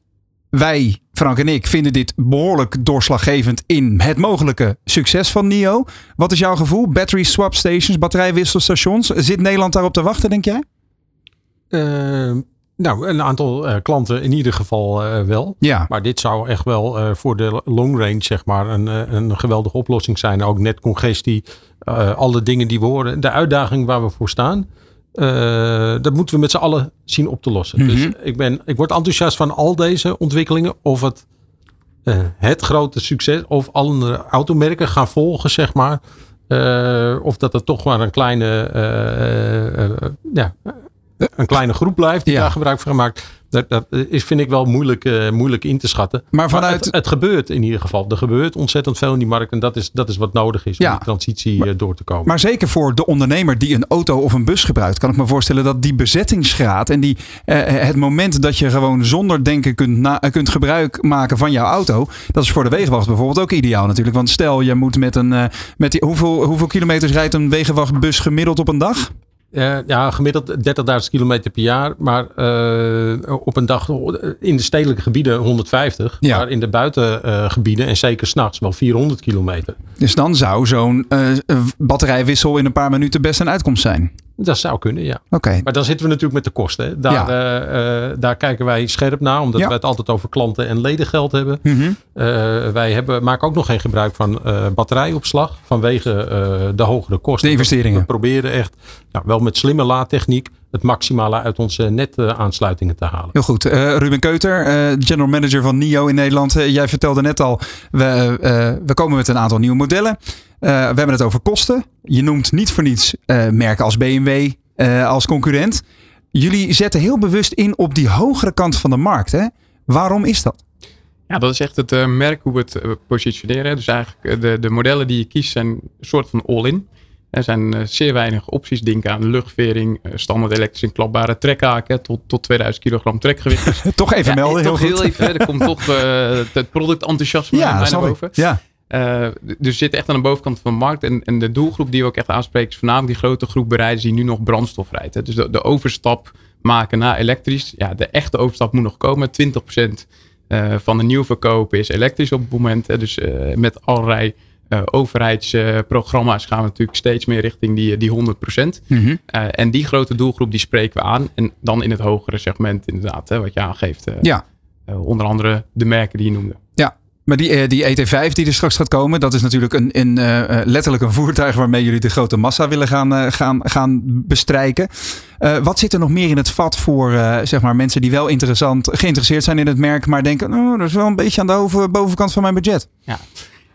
wij, Frank en ik, vinden dit behoorlijk doorslaggevend in het mogelijke succes van NIO. Wat is jouw gevoel? Battery swap stations, batterijwisselstations. Zit Nederland daarop te wachten, denk jij? Nou, een aantal uh, klanten in ieder geval uh, wel. Ja. Maar dit zou echt wel uh, voor de long range, zeg maar, een, een geweldige oplossing zijn. Ook net congestie, alle dingen die we horen. De uitdaging waar we voor staan, dat moeten we met z'n allen zien op te lossen. Mm -hmm. Dus ik, ben, ik word enthousiast van al deze ontwikkelingen. Of het het grote succes, of alle automerken gaan volgen, zeg maar. of dat er toch maar een kleine ja, een kleine groep blijft die daar gebruik van maakt. Dat, dat is, vind ik wel moeilijk, uh, moeilijk in te schatten. Maar vanuit. Maar het, het, gebeurt in ieder geval. Er gebeurt ontzettend veel in die markt. En dat is, dat is wat nodig is ja. om die transitie maar, door te komen. Maar zeker voor de ondernemer die een auto of een bus gebruikt, kan ik me voorstellen dat die bezettingsgraad en die, uh, het moment dat je gewoon zonder denken kunt, na, kunt gebruik maken van jouw auto, dat is voor de wegenwacht bijvoorbeeld ook ideaal natuurlijk. Want stel, je moet met een. Uh, met die, hoeveel, hoeveel kilometers rijdt een wegenwachtbus gemiddeld op een dag? Eh, ja, gemiddeld 30.000 kilometer per jaar. Maar eh, op een dag in de stedelijke gebieden 150. Ja. Maar in de buitengebieden en zeker s'nachts wel 400 kilometer. Dus dan zou zo'n eh, batterijwissel in een paar minuten best een uitkomst zijn. Dat zou kunnen, ja. Oké. Maar dan zitten we natuurlijk met de kosten. Hè. Daar, Ja. eh, eh, daar kijken wij scherp naar, omdat Ja. we het altijd over klanten en ledengeld hebben. Mhm. Eh, wij hebben, maken ook nog geen gebruik van batterijopslag vanwege de hogere kosten. De investeringen. We proberen echt nou, wel met slimme laadtechniek het maximale uit onze netaansluitingen te halen. Heel goed. Ruben Keuter, general manager van NIO in Nederland. Jij vertelde net al, we, we komen met een aantal nieuwe modellen. Eh, we hebben het over kosten. Je noemt niet voor niets eh, merken als BMW eh, als concurrent. Jullie zetten heel bewust in op die hogere kant van de markt. Hè? Waarom is dat? Ja, dat is echt het merk hoe we het positioneren. Dus eigenlijk de, de modellen die je kiest zijn een soort van all-in. Er zijn zeer weinig opties. Denk aan luchtvering, standaard elektrisch en klapbare trekhaken tot, tot 2000 kilogram trekgewicht. Toch even Ja, melden. toch heel goed. heel even. Er komt toch het ja, naar snap ik. boven. Ja. Eh, dus we zitten echt aan de bovenkant van de markt. En, en de doelgroep die we ook echt aanspreken is voornamelijk die grote groep bereiders die nu nog brandstof rijdt. hè. Dus de, de overstap maken naar elektrisch. Ja, de echte overstap moet nog komen. 20% eh, van de nieuwverkopen is elektrisch op het moment. hè. Dus eh, met allerlei overheidsprogramma's gaan we natuurlijk steeds meer richting die, die 100%. Mhm. En die grote doelgroep die spreken we aan. En dan in het hogere segment inderdaad, hè, wat je aangeeft. ja. onder andere de merken die je noemde. Maar die, eh, die ET5 die er straks gaat komen, dat is natuurlijk een, een, eh, eh, letterlijk een voertuig waarmee jullie de grote massa willen gaan, gaan, gaan bestrijken. Wat zit er nog meer in het vat voor zeg maar mensen die wel interessant, geïnteresseerd zijn in het merk, maar denken, oh, dat is wel een beetje aan de over- bovenkant van mijn budget.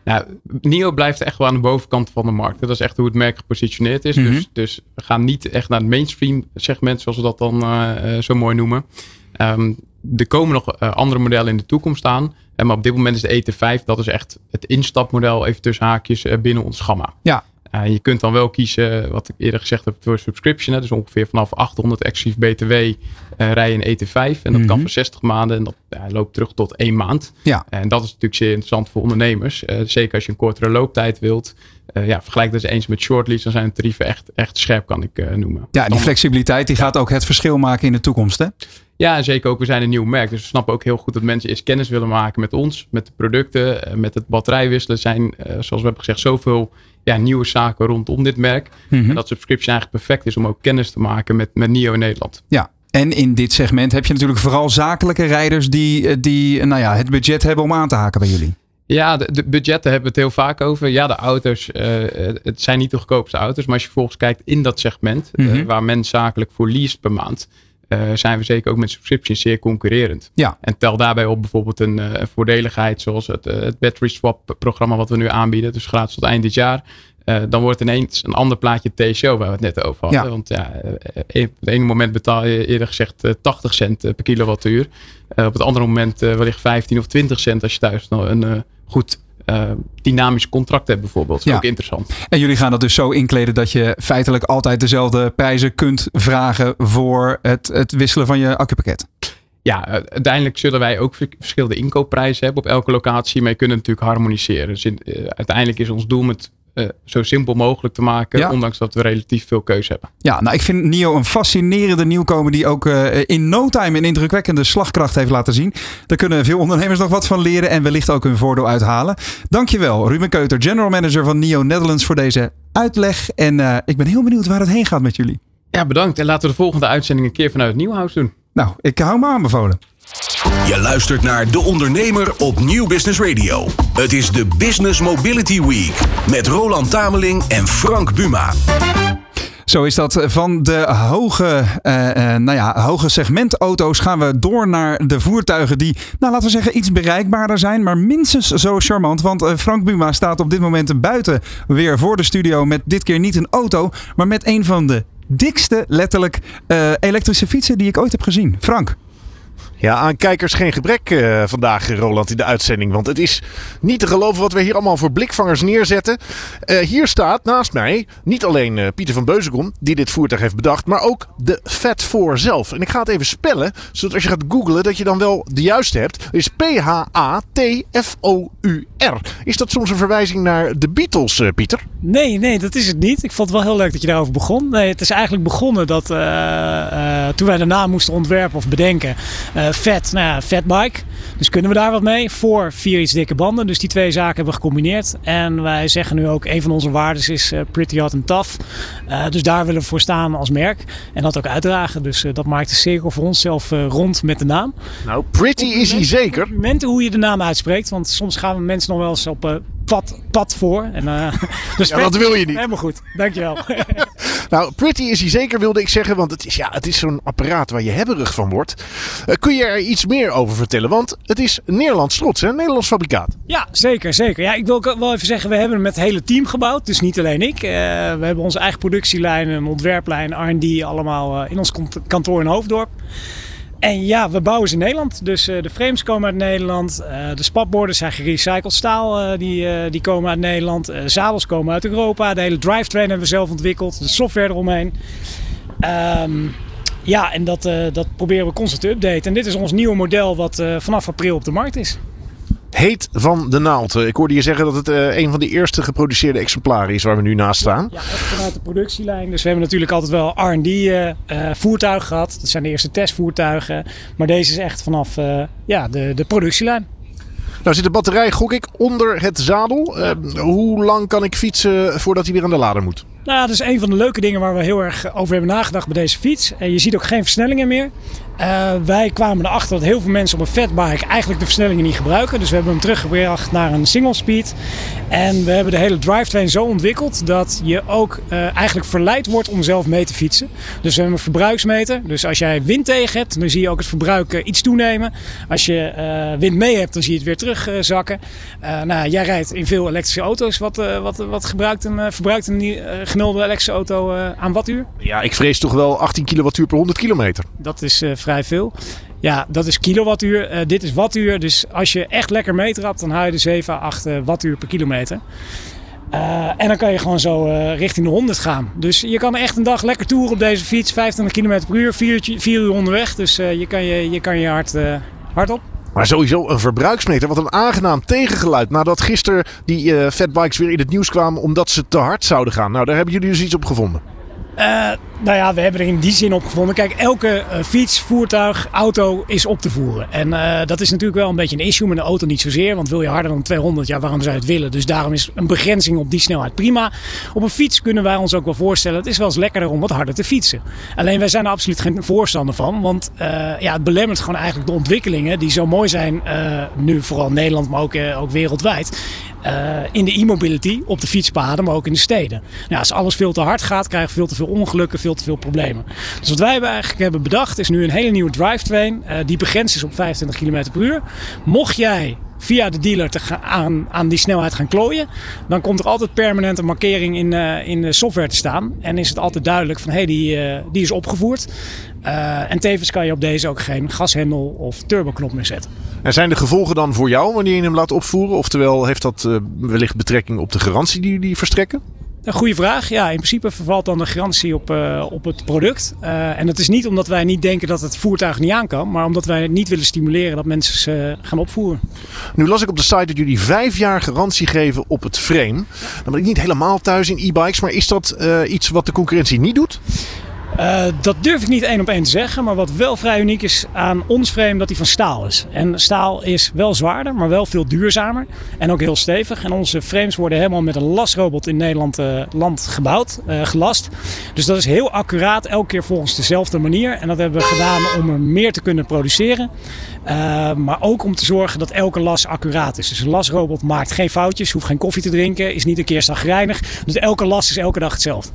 Nou, NIO blijft echt wel aan de bovenkant van de markt. Dat is echt hoe het merk gepositioneerd is. Mhm. dus, dus we gaan niet echt naar het mainstream segment, zoals we dat dan zo mooi noemen. Ehm, er komen nog eh, andere modellen in de toekomst aan. Maar op dit moment is de ET5, dat is echt het instapmodel, even tussen haakjes, eh, binnen ons gamma. Ja. Eh, je kunt dan wel kiezen, wat ik eerder gezegd heb, voor subscription. Hè, dus ongeveer vanaf 800 exclusief BTW rij je een ET5. En dat Mhm. kan voor 60 maanden en dat loopt terug tot één maand. Ja. En dat is natuurlijk zeer interessant voor ondernemers. Zeker als je een kortere looptijd wilt. Ja, vergelijk dat eens eens met shortlease, dan zijn de tarieven echt, echt scherp, kan ik noemen. Ja, die flexibiliteit die gaat ook het verschil maken in de toekomst. Hè? Ja, en zeker ook. We zijn een nieuw merk. Dus we snappen ook heel goed dat mensen eerst kennis willen maken met ons, met de producten, eh, met het batterijwisselen. Er zijn, eh, zoals we hebben gezegd, zoveel ja, nieuwe zaken rondom dit merk. Mhm. En dat subscription eigenlijk perfect is om ook kennis te maken met, met NIO in Nederland. Ja. En in dit segment heb je natuurlijk vooral zakelijke rijders die, eh, die nou ja, het budget hebben om aan te haken bij jullie. Ja, de, de budgetten hebben we het heel vaak over. Ja, de auto's, het zijn niet de goedkoopste auto's. Maar als je vervolgens kijkt in dat segment, Mhm. waar men zakelijk voor leest per maand, eh, zijn we zeker ook met subscriptions zeer concurrerend. Ja. En tel daarbij op bijvoorbeeld een eh, voordeligheid zoals het, eh, het battery swap programma wat we nu aanbieden, dus gratis tot eind dit jaar. Dan wordt ineens een ander plaatje TSO waar we het net over hadden. Ja. Want ja, op het ene moment betaal je eerder gezegd eh, 80 cent per kilowattuur. Op het andere moment wellicht 15 of 20 cent als je thuis nog een goed eh, dynamisch contract hebt bijvoorbeeld. Dat is Ja. ook interessant. En jullie gaan dat dus zo inkleden dat je feitelijk altijd dezelfde prijzen kunt vragen voor het, het wisselen van je accupakket. Ja, uiteindelijk zullen wij ook ver- verschillende inkoopprijzen hebben op elke locatie. Maar je kunt het natuurlijk harmoniseren. Dus in- eh, uiteindelijk is ons doel om eh, zo simpel mogelijk te maken. Ja. Ondanks dat we relatief veel keuze hebben. Ja, nou ik vind NIO een fascinerende nieuwkomer die ook eh, in no time een indrukwekkende slagkracht heeft laten zien. Daar kunnen veel ondernemers nog wat van leren en wellicht ook hun voordeel uithalen. Dankjewel Ruben Keuter, General Manager van NIO Netherlands voor deze uitleg. En eh, ik ben heel benieuwd waar het heen gaat met jullie. Ja, bedankt. En laten we de volgende uitzending een keer vanuit Nieuwhuis doen. Nou, ik hou me aanbevolen. Je luistert naar De Ondernemer op Nieuw Business Radio. Het is de Business Mobility Week met Roland Tameling en Frank Buma. Zo is dat. Van de hoge, eh, eh, nou ja, hoge segmentauto's gaan we door naar de voertuigen die, nou laten we zeggen, iets bereikbaarder zijn, maar minstens zo charmant. Want eh, Frank Buma staat op dit moment buiten weer voor de studio met dit keer niet een auto, maar met een van de dikste, letterlijk, elektrische fietsen die ik ooit heb gezien. Frank. Ja, aan kijkers geen gebrek uh, vandaag, Roland, in de uitzending. Want het is niet te geloven wat we hier allemaal voor blikvangers neerzetten. Uh, hier staat naast mij niet alleen uh, Pieter van Beuzenkom, die dit voertuig heeft bedacht, maar ook de Fat 4 zelf. En ik ga het even spellen, zodat als je gaat googlen, dat je dan wel de juiste hebt. Is P-H-A-T-F-O-U-R. Is dat soms een verwijzing naar de Beatles, Pieter? Nee, nee, dat is het niet. Ik vond het wel heel leuk dat je daarover begon. Nee, het is eigenlijk begonnen dat toen wij de naam moesten ontwerpen of bedenken vet, nou ja, fatbike. Dus kunnen we daar wat mee? Voor vier iets dikke banden. Dus die twee zaken hebben we gecombineerd. En wij zeggen nu ook, een van onze waarden is pretty hot and tough. Dus daar willen we voor staan als merk. En dat ook uitdragen. Dus dat maakt de cirkel voor onszelf rond met de naam. Nou, pretty is hij zeker. Momenten hoe je de naam uitspreekt. Want soms gaan we mensen nog wel eens op pad, pad voor. En, dus ja, dat wil je niet. Helemaal goed, dankjewel. nou, pretty is hij zeker, wilde ik zeggen. Want het is, ja, het is zo'n apparaat waar je hebberig van wordt. kun je er iets meer over vertellen? Want het is Nederlands trots, hè? Nederlands fabrikaat. Ja, zeker, zeker. Ja, ik wil wel even zeggen, we hebben met het hele team gebouwd. Dus niet alleen ik. Uh, we hebben onze eigen productielijn, een ontwerplijn, R&D allemaal in ons kantoor in Hoofddorp. En ja, we bouwen ze in Nederland. Dus uh, de frames komen uit Nederland. de spatborden zijn gerecycled staal. die, die komen uit Nederland. zadels komen uit Europa. De hele drivetrain hebben we zelf ontwikkeld. De software eromheen. Um, ja, en dat, dat proberen we constant te updaten. En dit is ons nieuwe model wat vanaf april op de markt is. Heet van de naald. Ik hoorde je zeggen dat het uh, een van de eerste geproduceerde exemplaren is waar we nu naast staan. Ja, echt vanuit de productielijn. Dus we hebben natuurlijk altijd wel R&D voertuigen gehad. Dat zijn de eerste testvoertuigen. Maar deze is echt vanaf ja, de, de productielijn. Nou zit de batterij, gok ik, onder het zadel. hoe lang kan ik fietsen voordat hij weer aan de lader moet? Nou, dat is een van de leuke dingen waar we heel erg over hebben nagedacht bij deze fiets. En je ziet ook geen versnellingen meer. Uh, wij kwamen erachter dat heel veel mensen op een fatbike eigenlijk de versnellingen niet gebruiken. Dus we hebben hem teruggebracht naar een single speed. En we hebben de hele drivetrain zo ontwikkeld dat je ook uh, eigenlijk verleid wordt om zelf mee te fietsen. Dus we hebben een verbruiksmeter. Dus als jij wind tegen hebt, dan zie je ook het verbruik uh, iets toenemen. Als je wind mee hebt, dan zie je het weer terugzakken. nou, jij rijdt in veel elektrische auto's. Wat, wat, wat gebruikt een, verbruikt een gemiddelde elektrische auto aan wattuur? Ja, ik vrees toch wel 18 kilowattuur per 100 kilometer. Dat is vrij veel. Ja, dat is kilowattuur. Uh, dit is wattuur. Dus als je echt lekker meetrapt, dan haal je de 7 à 8 uh, wattuur per kilometer. Uh, en dan kan je gewoon zo richting de 100 gaan. Dus je kan echt een dag lekker toeren op deze fiets. 25 km per uur, 4, 4 uur onderweg. Dus je, kan je, je kan je hard, hard op. Maar sowieso een verbruiksmeter. Wat een aangenaam tegengeluid. Nadat gisteren die fatbikes weer in het nieuws kwamen omdat ze te hard zouden gaan. Nou, daar hebben jullie dus iets op gevonden. Uh, nou ja, we hebben er in die zin op gevonden. Kijk, elke uh, fiets, voertuig, auto is op te voeren. En uh, dat is natuurlijk wel een beetje een issue met een auto niet zozeer. Want wil je harder dan 200, ja, waarom zou je het willen? Dus daarom is een begrenzing op die snelheid prima. Op een fiets kunnen wij ons ook wel voorstellen. Het is wel eens lekkerder om wat harder te fietsen. Alleen wij zijn er absoluut geen voorstander van. Want ja, het belemmert gewoon eigenlijk de ontwikkelingen die zo mooi zijn. nu vooral in Nederland, maar ook, ook wereldwijd. Uh, in de e-mobility op de fietspaden, maar ook in de steden. Nou, als alles veel te hard gaat, krijg je veel te veel ongelukken, veel te veel problemen. Dus wat wij eigenlijk hebben bedacht is nu een hele nieuwe drivetrain. Uh, die begrensd is op 25 km per uur. Mocht jij via de dealer te gaan, aan, aan die snelheid gaan klooien, dan komt er altijd permanente markering in, uh, in de software te staan. En is het altijd duidelijk van hé, hey, die, uh, die is opgevoerd. Uh, en tevens kan je op deze ook geen gashendel of turboknop meer zetten. En zijn de gevolgen dan voor jou wanneer je hem laat opvoeren? Oftewel, heeft dat wellicht betrekking op de garantie die jullie verstrekken? Een goede vraag. Ja, in principe vervalt dan de garantie op, uh, op het product. Uh, en dat is niet omdat wij niet denken dat het voertuig niet aan kan, maar omdat wij niet willen stimuleren dat mensen ze gaan opvoeren. Nu las ik op de site dat jullie vijf jaar garantie geven op het frame. Dan ben ik niet helemaal thuis in e-bikes, maar is dat iets wat de concurrentie niet doet? Uh, dat durf ik niet één op één te zeggen. Maar wat wel vrij uniek is aan ons frame, dat die van staal is. En staal is wel zwaarder, maar wel veel duurzamer. En ook heel stevig. En onze frames worden helemaal met een lasrobot in Nederland uh, land gebouwd, uh, gelast. Dus dat is heel accuraat, elke keer volgens dezelfde manier. En dat hebben we gedaan om er meer te kunnen produceren. maar ook om te zorgen dat elke las accuraat is. Dus een lasrobot maakt geen foutjes, hoeft geen koffie te drinken, is niet een keer gereinigd. Dus elke las is elke dag hetzelfde.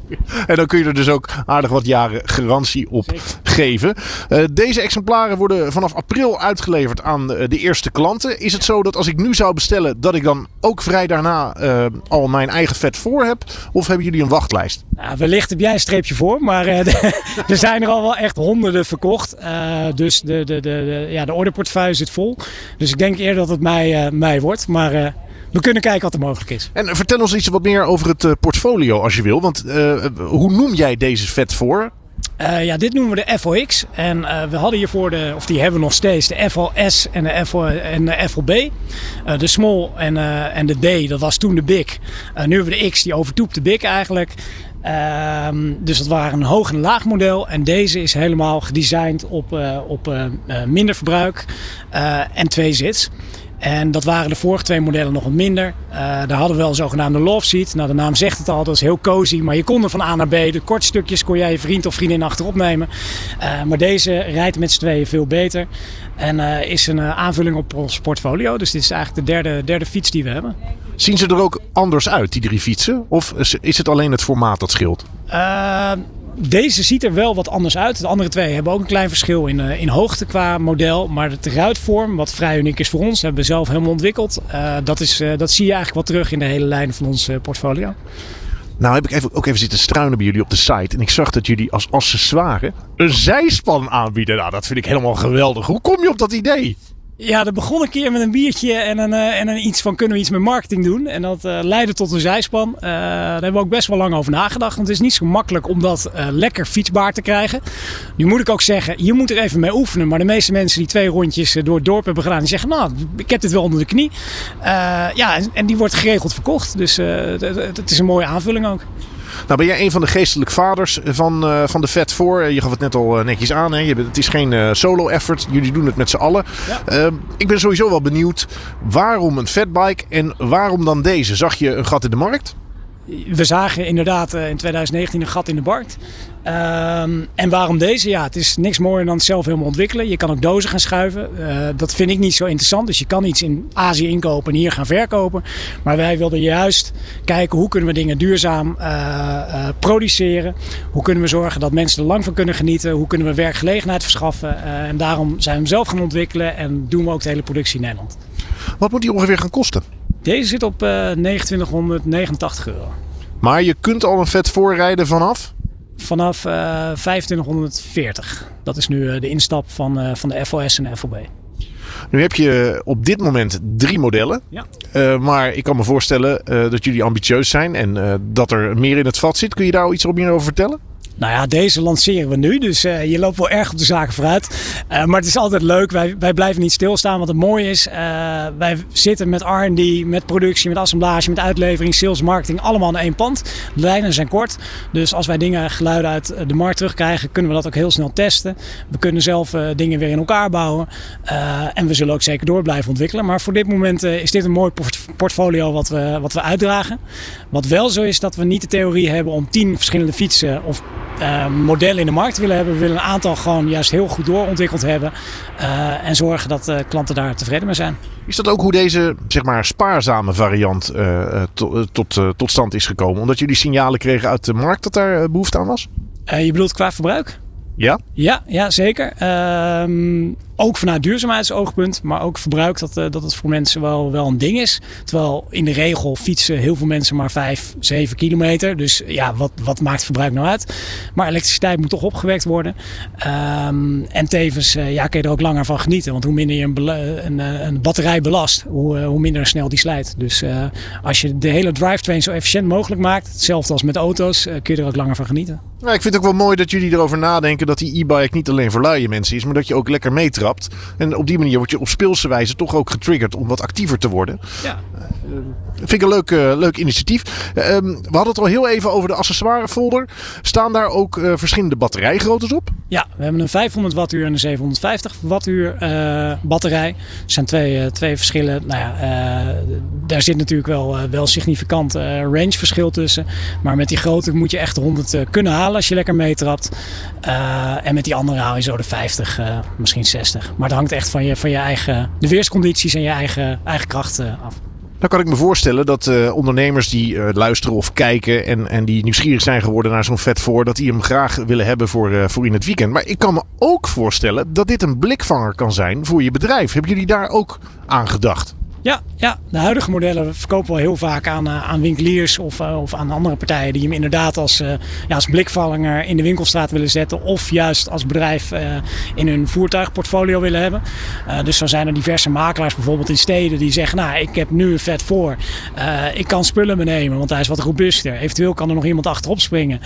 En dan kun je er dus ook aardig wat jaren jaren garantie op geven. Uh, deze exemplaren worden vanaf april uitgeleverd aan de, de, eerste klanten. Is het zo dat als ik nu zou bestellen, dat ik dan ook vrij daarna uh, al mijn eigen vet voor heb? Of hebben jullie een wachtlijst? Nou, wellicht heb jij een streepje voor, maar uh, er zijn er al wel echt honderden verkocht. dus de, de, de, de, ja, de orderportefeuille zit vol. Dus ik denk eerder dat het mij, mij wordt. Maar we kunnen kijken wat er mogelijk is. En vertel ons iets wat meer over het portfolio als je wil. Want hoe noem jij deze vet voor? Uh, ja, dit noemen we de FOX. En uh, we hadden hiervoor de, of die hebben we nog steeds, de FOS en de, FO, en de FOB. Uh, de small en, en de D, dat was toen de big. nu hebben we de X, die overtoept de big eigenlijk. Ehm, dus dat waren een hoog en laag model. En deze is helemaal gedesigned op, op minder verbruik en twee zits. En dat waren de vorige twee modellen nog wat minder. Uh, daar hadden we wel een zogenaamde love seat. Nou, de naam zegt het al, dat is heel cozy. Maar je kon er van A naar B. De korte stukjes kon jij je vriend of vriendin achterop nemen. Uh, maar deze rijdt met z'n tweeën veel beter. En uh, is een aanvulling op ons portfolio. Dus dit is eigenlijk de derde, derde fiets die we hebben. Zien ze er ook anders uit, die drie fietsen? Of is het alleen het formaat dat scheelt? Deze ziet er wel wat anders uit. De andere twee hebben ook een klein verschil in, uh, in hoogte qua model. Maar de ruitvorm, wat vrij uniek is voor ons, hebben we zelf helemaal ontwikkeld. Uh, dat, is, uh, dat zie je eigenlijk wel terug in de hele lijn van ons portfolio. Nou heb ik even, ook even zitten struinen bij jullie op de site. En ik zag dat jullie als accessoire een zijspan aanbieden. Nou, dat vind ik helemaal geweldig. Hoe kom je op dat idee? Ja, dat begon een keer met een biertje en een, uh, en een iets van kunnen we iets met marketing doen. En dat uh, leidde tot een zijspan. Uh, daar hebben we ook best wel lang over nagedacht. Want het is niet zo makkelijk om dat lekker fietsbaar te krijgen. Nu moet ik ook zeggen, je moet er even mee oefenen. Maar de meeste mensen die twee rondjes door het dorp hebben gedaan, die zeggen, nou, ik heb dit wel onder de knie. ja, en, en, die wordt geregeld verkocht. Dus het is een mooie aanvulling ook. Nou ben jij een van de geestelijke vaders van, uh, van de Vet voor. Je gaf het net al eh, netjes aan. Hè? Je, het is geen uh, solo effort. Jullie doen het met z'n allen. Ja. Uh, ik ben sowieso wel benieuwd. Waarom een fatbike en waarom dan deze? Zag je een gat in de markt? We zagen inderdaad in 2019 een gat in de markt. Um, en waarom deze? Ja, het is niks mooier dan het zelf helemaal ontwikkelen. Je kan ook dozen gaan schuiven. Uh, dat vind ik niet zo interessant. Dus je kan iets in Azië inkopen en hier gaan verkopen. Maar wij wilden juist kijken hoe kunnen we dingen duurzaam uh, uh, produceren. Hoe kunnen we zorgen dat mensen er lang van kunnen genieten. Hoe kunnen we werkgelegenheid verschaffen. en daarom zijn we hem zelf gaan ontwikkelen en doen we ook de hele productie in Nederland. Wat moet die ongeveer gaan kosten? Deze zit op 2989 euro. Maar je kunt al een vet voorrijden vanaf? Vanaf uh, eh, 2540. Dat is nu uh, de instap van, uh, van de FOS en de FOB. Nu heb je op dit moment drie modellen. Ja. maar ik kan me voorstellen dat jullie ambitieus zijn en dat er meer in het vat zit. Kun je daar iets meer over vertellen? Nou ja, deze lanceren we nu. Dus uh, je loopt wel erg op de zaken vooruit. Uh, maar het is altijd leuk. Wij, wij blijven niet stilstaan. Wat het mooie is, uh, wij zitten met R&D, met productie, met assemblage, met uitlevering, sales, marketing. Allemaal in één pand. De lijnen zijn kort. Dus als wij dingen, geluiden uit de markt terugkrijgen, kunnen we dat ook heel snel testen. We kunnen zelf dingen weer in elkaar bouwen. en we zullen ook zeker door blijven ontwikkelen. Maar voor dit moment is dit een mooi portfolio wat we, wat we uitdragen. Wat wel zo is dat we niet de theorie hebben om tien verschillende fietsen of uh, modellen in de markt willen hebben. We willen een aantal gewoon juist heel goed doorontwikkeld hebben. Uh, en zorgen dat uh, klanten daar tevreden mee zijn. Is dat ook hoe deze zeg maar, spaarzame variant to, tot, tot stand is gekomen? Omdat jullie signalen kregen uit de markt dat daar behoefte aan was? je bedoelt qua verbruik? Ja? Ja, ja zeker. Ehm, ook vanuit duurzaamheidsoogpunt, maar ook verbruik dat, uh, dat het voor mensen wel, wel een ding is. Terwijl in de regel fietsen heel veel mensen maar 5, 7 kilometer. Dus ja, wat, wat maakt verbruik nou uit? Maar elektriciteit moet toch opgewekt worden. Um, en tevens uh, ja, kun je er ook langer van genieten. Want hoe minder je een, een, eh, een batterij belast, hoe, hoe minder snel die slijt. Dus als je de hele drivetrain zo efficiënt mogelijk maakt, hetzelfde als met auto's, kun je er ook langer van genieten. Ja, ik vind het ook wel mooi dat jullie erover nadenken dat die e-bike niet alleen voor luie mensen is, maar dat je ook lekker meetrapt. En op die manier word je op speelse wijze toch ook getriggerd om wat actiever te worden. Ja. Uh, vind ik een leuk, uh, leuk initiatief. Uh, we hadden het al heel even over de accessoire folder. Staan daar ook uh, verschillende batterijgroottes op? Ja, we hebben een 500 wattuur en een 750 wattuur batterij. Dat zijn twee, twee verschillen. Nou ja, daar zit natuurlijk wel, wel significant rangeverschil tussen. Maar met die grote moet je echt 100 kunnen halen als je lekker meetrapt. en met die andere haal je zo de 50, misschien 60. Maar het hangt echt van je, van je eigen de weerscondities en je eigen, eigen kracht af. Dan kan ik me voorstellen dat eh, ondernemers die eh, luisteren of kijken en, en die nieuwsgierig zijn geworden naar zo'n vet voor, dat die hem graag willen hebben voor, eh, voor in het weekend. Maar ik kan me ook voorstellen dat dit een blikvanger kan zijn voor je bedrijf. Hebben jullie daar ook aan gedacht? Ja, ja, de huidige modellen verkopen we heel vaak aan, eh, aan winkeliers of, eh, of aan andere partijen die hem inderdaad als, eh, ja, als blikvanger in de winkelstraat willen zetten. Of juist als bedrijf in hun voertuigportfolio willen hebben. Dus zo zijn er diverse makelaars bijvoorbeeld in steden die zeggen, nou ik heb nu een vet voor. Ik kan spullen meenemen, want hij is wat robuuster. Eventueel kan er nog iemand achterop springen.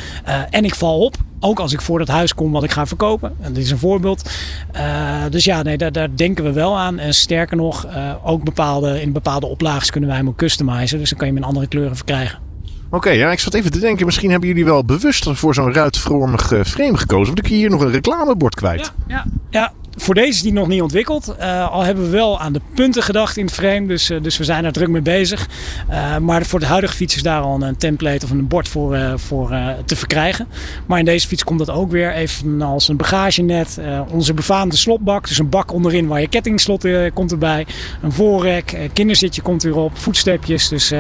En ik val op, ook als ik voor dat huis kom wat ik ga verkopen. En dit is een voorbeeld. Eh, dus ja, nee, daar, daar denken we wel aan. En sterker nog, eh, ook bepaalde, in bepaalde oplages kunnen wij hem ook customizen. Dus dan kan je hem in andere kleuren verkrijgen. Oké, ja, ik zat even te denken, misschien hebben jullie wel bewust voor zo'n ruitvormig eh, frame gekozen. Want ik hier nog een reclamebord kwijt. Ja, ja. Voor deze is die nog niet ontwikkeld. Eh, al hebben we wel aan de punten gedacht in het frame. Dus, eh, dus we zijn er druk mee bezig. Eh, maar voor de huidige fiets is daar al een template of een bord voor, voor te verkrijgen. Maar in deze fiets komt dat ook weer. Evenals een bagagenet. onze befaamde slotbak. Dus een bak onderin waar je kettingslot komt erbij. Een voorrek. kinderzitje komt erop. Voetstepjes. Dus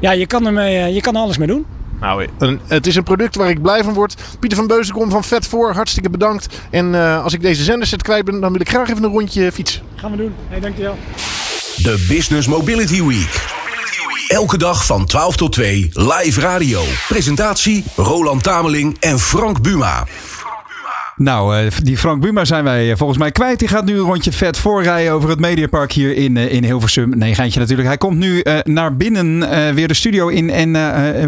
ja, je kan, ermee, je kan alles mee doen. Nou, een, het is een product waar ik blij van word. Pieter van Beuzenkom van Vet voor, hartstikke bedankt. En eh, als ik deze zenderset kwijt ben, dan wil ik graag even een rondje fietsen. Gaan we doen. Hey, dankjewel. De Business Mobility Week. Elke dag van 12 tot 2 live radio. Presentatie Roland Tameling en Frank Buma. Nou, eh, die Frank Buma zijn wij eh, volgens mij kwijt. Die gaat nu een rondje vet voorrijden over het Mediapark hier in, eh, in Hilversum. Nee, geintje natuurlijk. Hij komt nu naar binnen weer de studio in. En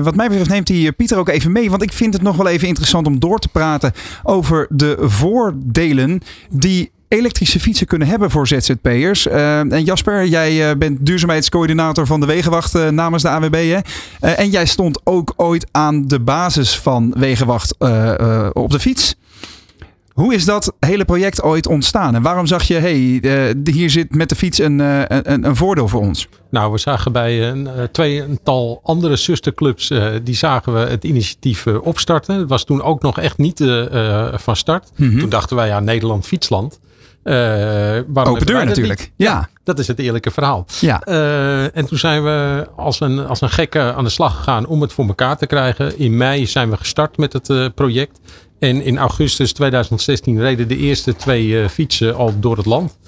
wat mij betreft neemt hij Pieter ook even mee. Want ik vind het nog wel even interessant om door te praten over de voordelen die elektrische fietsen kunnen hebben voor ZZP'ers. En Jasper, jij bent duurzaamheidscoördinator van de Wegenwacht namens de AWB. En jij stond ook ooit aan de basis van Wegenwacht op de fiets. Hoe is dat hele project ooit ontstaan? En waarom zag je, hey, eh, hier zit met de fiets een, eh, een, een voordeel voor ons? Nou, we zagen bij een uh, tweetal andere zusterclubs, uh, die zagen we het initiatief opstarten. Het was toen ook nog echt niet van start. Mm-hmm. Toen dachten wij, ja, Nederland fietsland. Open deur natuurlijk. Ja. ja. dat is het eerlijke verhaal. Ja. en toen zijn we als een, als een gekke aan de slag gegaan om het voor elkaar te krijgen. In mei zijn we gestart met het project. En in augustus 2016 reden de eerste twee uh, fietsen al door het land.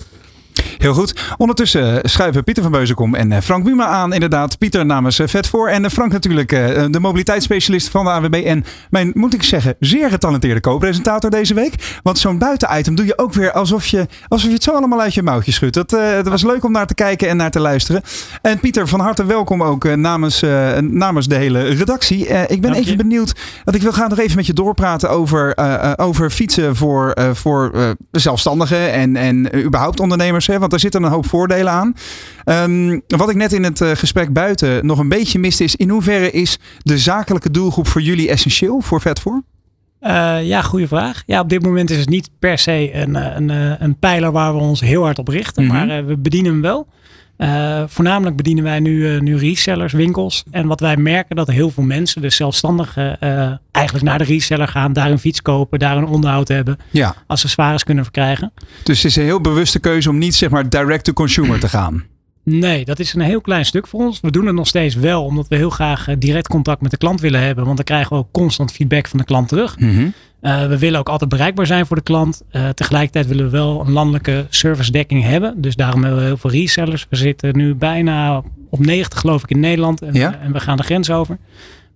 Heel goed. Ondertussen schuiven Pieter van Beuzenkom en Frank Buma aan. Inderdaad, Pieter namens Vet voor. En Frank natuurlijk de mobiliteitsspecialist van de AWB. En mijn, moet ik zeggen, zeer getalenteerde co-presentator deze week. Want zo'n buitenitem doe je ook weer alsof je, alsof je het zo allemaal uit je mouwtje schudt. Dat, uh, dat was leuk om naar te kijken en naar te luisteren. En Pieter, van harte welkom ook uh, namens, uh, namens de hele redactie. ik ben even benieuwd, want ik wil graag nog even met je doorpraten over, over fietsen voor, voor zelfstandigen en, en überhaupt ondernemers. Hè, want er zitten een hoop voordelen aan. Um, wat ik net in het uh, gesprek buiten nog een beetje miste is... in hoeverre is de zakelijke doelgroep voor jullie essentieel voor Vetvoor? Uh, ja, goede vraag. Ja, op dit moment is het niet per se een, een, een pijler waar we ons heel hard op richten. Mm -hmm. Maar uh, we bedienen hem wel. Uh, voornamelijk bedienen wij nu, nu resellers, winkels. En wat wij merken dat heel veel mensen, dus zelfstandigen, eigenlijk naar de reseller gaan, daar een fiets kopen, daar een onderhoud hebben, ja. accessoires kunnen verkrijgen. Dus het is een heel bewuste keuze om niet zeg maar direct to consumer te gaan. Nee, dat is een heel klein stuk voor ons. We doen het nog steeds wel, omdat we heel graag direct contact met de klant willen hebben. Want dan krijgen we ook constant feedback van de klant terug. Mm -hmm. Uh, we willen ook altijd bereikbaar zijn voor de klant. Uh, tegelijkertijd willen we wel een landelijke servicedekking hebben. Dus daarom hebben we heel veel resellers. We zitten nu bijna op 90 geloof ik in Nederland. En, ja? en we gaan de grens over.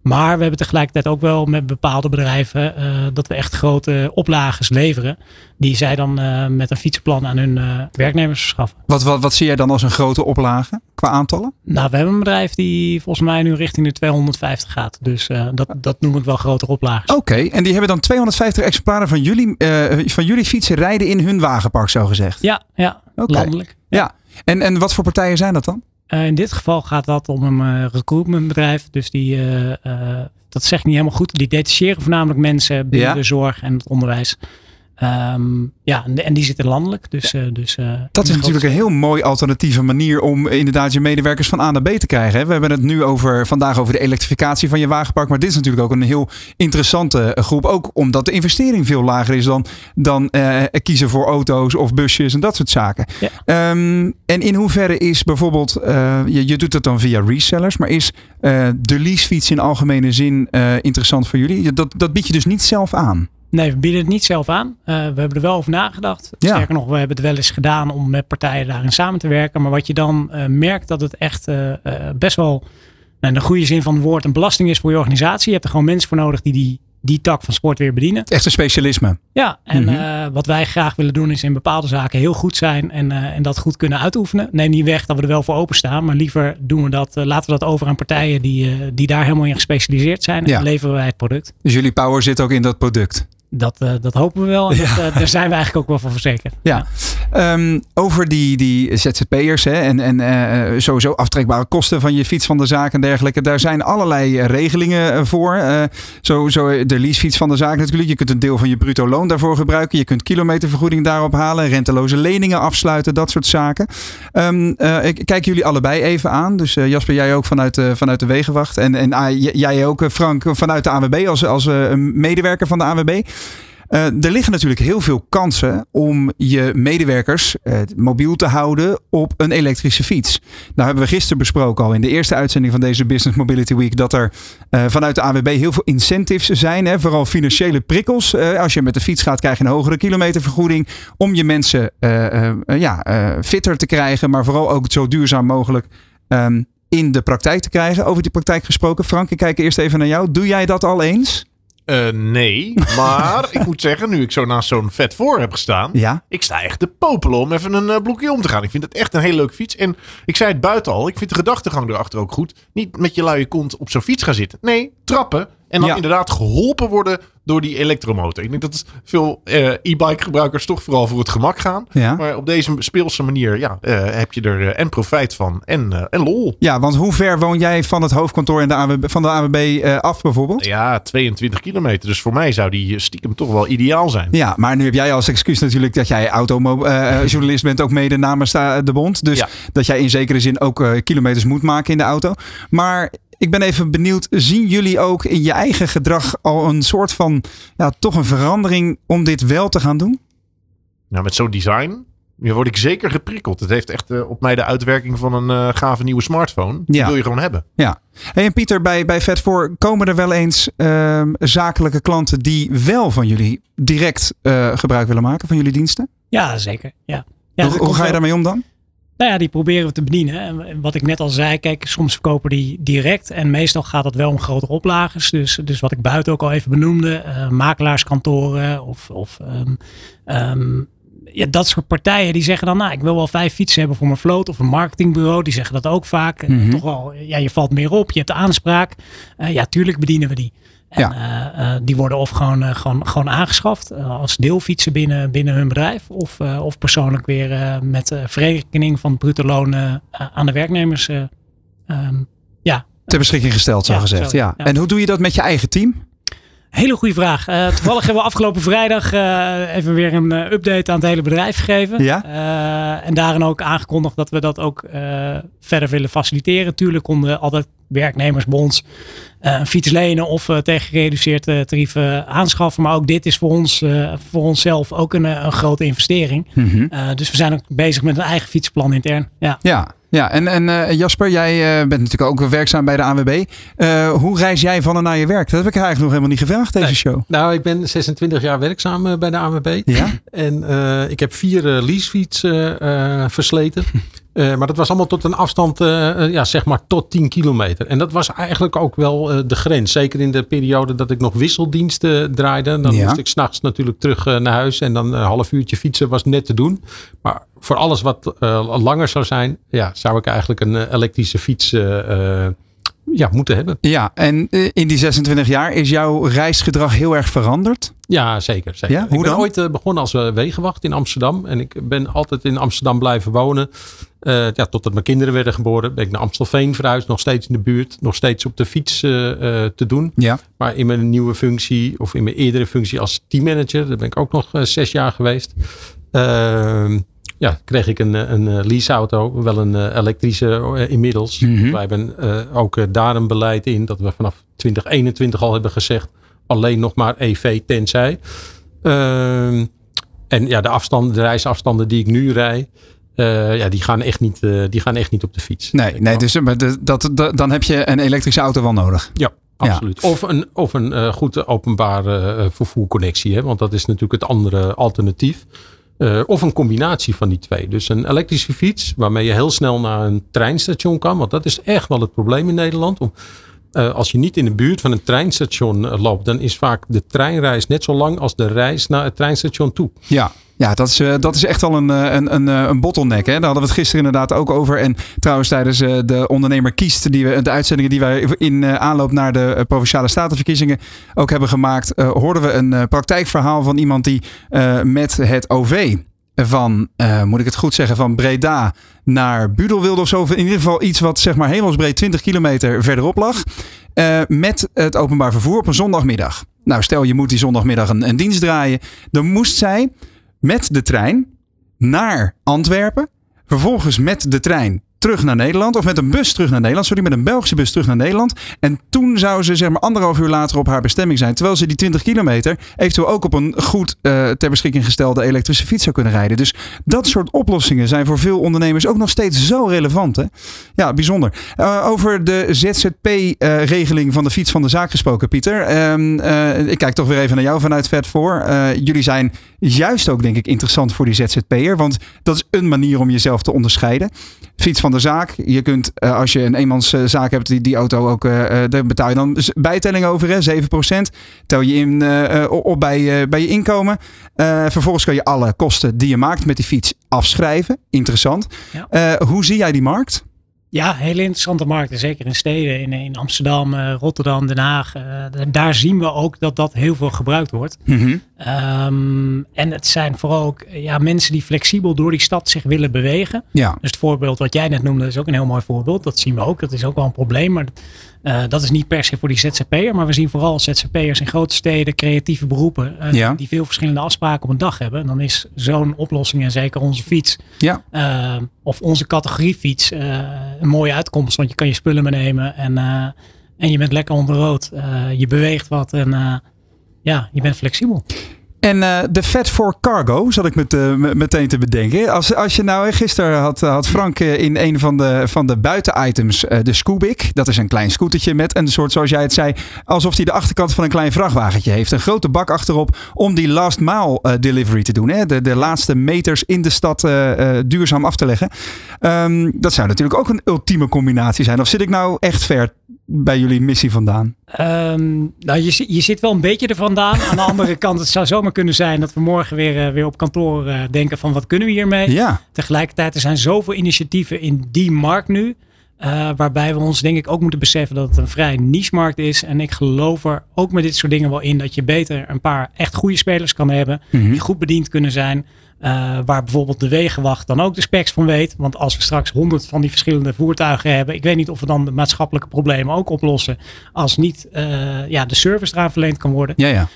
Maar we hebben tegelijkertijd ook wel met bepaalde bedrijven uh, dat we echt grote oplages leveren. Die zij dan uh, met een fietsenplan aan hun uh, werknemers verschaffen. Wat, wat, wat zie jij dan als een grote oplage qua aantallen? Nou, we hebben een bedrijf die volgens mij nu richting de 250 gaat. Dus dat, dat noem ik wel grotere oplages. Oké, okay. en die hebben dan 250 exemplaren van jullie, van jullie fietsen rijden in hun wagenpark, zo gezegd? Ja, ja okay. landelijk. Ja. ja. En, en wat voor partijen zijn dat dan? Uh, in dit geval gaat dat om een uh, recruitmentbedrijf. Dus die, uh, dat zeg ik niet helemaal goed. Die detacheren voornamelijk mensen binnen ja? de zorg en het onderwijs. Ehm, ja, en, en die zitten landelijk. Dus, eh, dus, eh, Dat is natuurlijk een heel mooi alternatieve manier om inderdaad je medewerkers van A naar B te krijgen. hè. We hebben het nu over, vandaag over de elektrificatie van je wagenpark. Maar dit is natuurlijk ook een heel interessante eh, groep. Ook omdat de investering veel lager is dan, dan kiezen voor auto's of busjes en dat soort zaken. Ja. Ehm, en in hoeverre is bijvoorbeeld, je, je doet het dan via resellers, maar is de leasefiets in algemene zin interessant voor jullie? Dat, dat bied je dus niet zelf aan. Nee, we bieden het niet zelf aan. Eh, we hebben er wel over nagedacht. Ja. Sterker nog, we hebben het wel eens gedaan om met partijen daarin samen te werken. Maar wat je dan eh, merkt dat het echt eh, best wel, nou, in de goede zin van het woord, een belasting is voor je organisatie. Je hebt er gewoon mensen voor nodig die die, die tak van sport weer bedienen. Echt een specialisme. Ja, en Mhm. wat wij graag willen doen is in bepaalde zaken heel goed zijn en, en dat goed kunnen uitoefenen. Neem niet weg dat we er wel voor openstaan, maar liever doen we dat, laten we dat over aan partijen die, die daar helemaal in gespecialiseerd zijn. En Ja. leveren wij het product. Dus jullie power zit ook in dat product. Dat, eh, dat hopen we wel. En dat, eh, daar zijn we eigenlijk ook wel voor verzekerd. Ja. Ehm, over die, die ZZP'ers hè, en, en eh, sowieso aftrekbare kosten van je fiets van de zaak en dergelijke. Daar zijn allerlei regelingen voor. Zo, zo de leasefiets van de zaak natuurlijk. Je kunt een deel van je bruto loon daarvoor gebruiken. Je kunt kilometervergoeding daarop halen. Renteloze leningen afsluiten. Dat soort zaken. Ehm, eh, ik kijk jullie allebei even aan. Dus Jasper, jij ook vanuit, de vanuit de Wegenwacht. En, en ah, jij ook, Frank, vanuit de AWB als, als medewerker van de AWB. Eh, er liggen natuurlijk heel veel kansen om je medewerkers eh, mobiel te houden op een elektrische fiets. Nou hebben we gisteren besproken al in de eerste uitzending van deze Business Mobility Week dat er eh, vanuit de AWB heel veel incentives zijn. Hè, vooral financiële prikkels. Als je met de fiets gaat krijg je een hogere kilometervergoeding om je mensen ja, fitter te krijgen. Maar vooral ook zo duurzaam mogelijk ehm, in de praktijk te krijgen. Over die praktijk gesproken. Frank, ik kijk eerst even naar jou. Doe jij dat al eens? Eh, nee, maar ik moet zeggen, nu ik zo naast zo'n vet voor heb gestaan, Ja. ik sta echt te popelen om even een eh, blokje om te gaan. Ik vind het echt een hele leuke fiets. En ik zei het buiten al, ik vind de gedachtegang erachter ook goed. Niet met je luie kont op zo'n fiets gaan zitten. Nee, trappen. En dan Ja. inderdaad geholpen worden door die elektromotor. Ik denk dat veel eh, e-bike gebruikers toch vooral voor het gemak gaan. Ja. Maar op deze speelse manier ja, eh, heb je er eh, en profijt van en, en lol. Ja, want hoe ver woon jij van het hoofdkantoor in de AWB, van de AWB af bijvoorbeeld? Ja, 22 kilometer. Dus voor mij zou die stiekem toch wel ideaal zijn. Ja, maar nu heb jij als excuus natuurlijk dat jij autojournalist bent, ook mede namens de bond. Dus Ja. dat jij in zekere zin ook kilometers moet maken in de auto. Maar ik ben even benieuwd, zien jullie ook in je eigen gedrag al een soort van, ja, toch een verandering om dit wel te gaan doen? Nou, met zo'n design ja, word ik zeker geprikkeld. Het heeft echt eh, op mij de uitwerking van een eh, gave nieuwe smartphone. Die Ja. wil je gewoon hebben. Ja. Hey, en Pieter, bij, bij Vet4 komen er wel eens ehm, zakelijke klanten die wel van jullie direct eh, gebruik willen maken van jullie diensten? Ja, zeker. Ja. Ja, hoe, ga je wel- daarmee om dan? Nou ja, die proberen we te bedienen. En wat ik net al zei, kijk, soms verkopen die direct. En meestal gaat het wel om grotere oplagers. Dus, dus wat ik buiten ook al even benoemde. eh, makelaarskantoren of, of ehm, ehm, ja, dat soort partijen die zeggen dan, nou, ik wil wel vijf fietsen hebben voor mijn vloot. Of een marketingbureau, die zeggen dat ook vaak. Mhm. Toch wel, ja, je valt meer op, je hebt de aanspraak. Eh, ja, tuurlijk bedienen we die. En Ja. eh, eh, die worden of gewoon, eh, gewoon, gewoon aangeschaft als deelfietsen binnen, binnen hun bedrijf. Of, of persoonlijk weer met verrekening van het bruto loon eh, aan de werknemers. eh, ehm, ja, Ter beschikking gesteld, zo Ja, gezegd. zo, ja. ja. En hoe doe je dat met je eigen team? hele goede vraag. Toevallig hebben we afgelopen vrijdag even weer een update aan het hele bedrijf gegeven. Ja. En daarin ook aangekondigd dat we dat ook verder willen faciliteren. Tuurlijk konden altijd werknemers bij ons eh, een fiets lenen of eh, tegen gereduceerde tarieven aanschaffen. Maar ook dit is voor ons, eh, voor onszelf ook een, een grote investering. Eh, dus we zijn ook bezig met een eigen fietsplan intern. Ja. Ja, ja. en, en eh, Jasper, jij eh, bent natuurlijk ook werkzaam bij de ANWB. Eh, hoe reis jij van en naar je werk? Dat heb ik eigenlijk nog helemaal niet gevraagd, deze Nee. show. Nou, ik ben 26 jaar werkzaam bij de ANWB. Ja? En eh, ik heb vier leasefietsen eh, versleten. Eh, maar dat was allemaal tot een afstand, eh, eh, ja, zeg maar tot 10 kilometer. En dat was eigenlijk ook wel de grens. Zeker in de periode dat ik nog wisseldiensten draaide. Dan Ja. moest ik s'nachts natuurlijk terug naar huis. En dan een half uurtje fietsen was net te doen. Maar voor alles wat langer zou zijn, ja, zou ik eigenlijk een elektrische fiets ja, moeten hebben. Ja, en in die 26 jaar is jouw reisgedrag heel erg veranderd? Ja, zeker. zeker. Ja, hoe ik ben dan? ooit begonnen als wegenwacht in Amsterdam. En ik ben altijd in Amsterdam blijven wonen. Uh, ja, totdat mijn kinderen werden geboren, ben ik naar Amstelveen verhuisd. Nog steeds in de buurt, nog steeds op de fiets uh, te doen. Ja. Maar in mijn nieuwe functie, of in mijn eerdere functie als teammanager, daar ben ik ook nog zes jaar geweest. Ehm, ja, kreeg ik een, een leaseauto, wel een elektrische inmiddels. Mm -hmm. Wij hebben ook daar een beleid in dat we vanaf 2021 al hebben gezegd, alleen nog maar EV tenzij. Ehm, en ja, de afstanden, de reisafstanden die ik nu rij, uh, ja, die gaan, echt niet, uh, die gaan echt niet op de fiets. Nee, nee dus, maar de, dat, dan heb je een elektrische auto wel nodig. Ja, absoluut. Ja. Of een, of een uh, goede openbare vervoerconnectie, hè, want dat is natuurlijk het andere alternatief. of een combinatie van die twee. Dus een elektrische fiets waarmee je heel snel naar een treinstation kan. Want dat is echt wel het probleem in Nederland. Om, als je niet in de buurt van een treinstation loopt, dan is vaak de treinreis net zo lang als de reis naar het treinstation toe. Ja, ja, dat is, uh, dat is echt al een, een, een, een bottleneck. Hè? Daar hadden we het gisteren inderdaad ook over. En trouwens tijdens de ondernemer kiest, die we, de uitzendingen die wij in aanloop naar de Provinciale Statenverkiezingen ook hebben gemaakt, hoorden we een praktijkverhaal van iemand die met het OV van, moet ik het goed zeggen, van Breda naar Budel wilde of zo. In ieder geval iets wat zeg maar hemelsbreed 20 kilometer verderop lag. met het openbaar vervoer op een zondagmiddag. Nou, stel je moet die zondagmiddag een, een dienst draaien. Dan moest zij met de trein naar Antwerpen. Vervolgens met de trein terug naar Nederland. Of met een bus terug naar Nederland. Sorry, met een Belgische bus terug naar Nederland. En toen zou ze zeg maar anderhalf uur later op haar bestemming zijn. Terwijl ze die 20 kilometer eventueel ook op een goed uh, ter beschikking gestelde elektrische fiets zou kunnen rijden. Dus dat soort oplossingen zijn voor veel ondernemers ook nog steeds zo relevant. Hè? Ja, bijzonder. Uh, over de ZZP-regeling uh, van de fiets van de zaak gesproken, Pieter. Uh, ik kijk toch weer even naar jou vanuit Vet voor. jullie zijn juist ook denk ik interessant voor die ZZP'er. Want dat is een manier om jezelf te onderscheiden. Fiets van de zaak. Je kunt, uh, als je een eenmanszaak hebt, die, die auto ook, uh, daar betaal je dan bijtelling over, hè, 7%. Tel je in, op bij, bij je inkomen. vervolgens kan je alle kosten die je maakt met die fiets afschrijven. Interessant. Ja. hoe zie jij die markt? Ja, hele interessante markten. Zeker in steden, in, in Amsterdam, uh, Rotterdam, Den Haag. Uh, daar zien we ook dat dat heel veel gebruikt wordt. Mm -hmm. um, en het zijn vooral ook ja, mensen die flexibel door die stad zich willen bewegen. Ja. Dus het voorbeeld wat jij net noemde is ook een heel mooi voorbeeld. Dat zien we ook. Dat is ook wel een probleem. Maar uh, dat is niet per se voor die ZZP'er. Maar we zien vooral ZZP'ers in grote steden, creatieve beroepen. ja. Die veel verschillende afspraken op een dag hebben. En dan is zo'n oplossing en zeker onze fiets. Ja. of onze categoriefiets een mooie uitkomst. Want je kan je spullen meenemen en, en je bent lekker onder rood. Je beweegt wat en ja, je bent flexibel. En uh, de Fat for Cargo zat ik met, uh, meteen te bedenken. Als, als je nou, gisteren had, had Frank in een van de, van de buitenitems de Scoobic. Dat is een klein scootertje met een soort, zoals jij het zei, alsof hij de achterkant van een klein vrachtwagentje heeft. Een grote bak achterop om die last mile delivery te doen. Hè? De, de laatste meters in de stad duurzaam af te leggen. Um, dat zou natuurlijk ook een ultieme combinatie zijn. Of zit ik nou echt ver bij jullie missie vandaan? Um, nou, je, je zit wel een beetje er vandaan. Aan de andere kant, het zou zomaar kunnen zijn dat we morgen weer, uh, weer op kantoor uh, denken van wat kunnen we hiermee? Ja. Tegelijkertijd, er zijn zoveel initiatieven in die markt nu. Uh, waarbij we ons denk ik ook moeten beseffen dat het een vrij niche markt is. En ik geloof er ook met dit soort dingen wel in dat je beter een paar echt goede spelers kan hebben. Mhm. Die goed bediend kunnen zijn. Uh, waar bijvoorbeeld de wegenwacht dan ook de specs van weet. Want als we straks honderd van die verschillende voertuigen hebben. Ik weet niet of we dan de maatschappelijke problemen ook oplossen. Als niet uh, ja, de service eraan verleend kan worden. Ja, ja.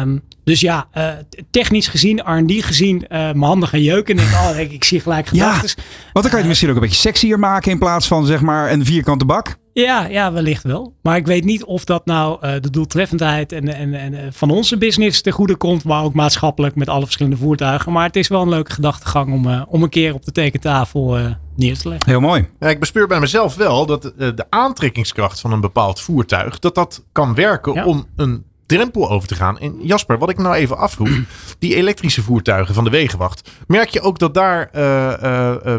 Um, dus ja, uh, technisch gezien, R&D gezien, mijn handen gaan jeuken. En ik, oh, ik, ik zie gelijk gedachten. Ja, want dan kan je het misschien ook een beetje sexier maken. In plaats van zeg maar een vierkante bak. Ja, ja, wellicht wel. Maar ik weet niet of dat nou uh, de doeltreffendheid en, en, en van onze business te goede komt, maar ook maatschappelijk met alle verschillende voertuigen. Maar het is wel een leuke gedachtegang om, uh, om een keer op de tekentafel uh, neer te leggen. Heel mooi. Ja, ik bespeur bij mezelf wel dat de aantrekkingskracht van een bepaald voertuig, dat dat kan werken ja. om een drempel over te gaan. En Jasper, wat ik nou even afvroeg, die elektrische voertuigen van de Wegenwacht, merk je ook dat daar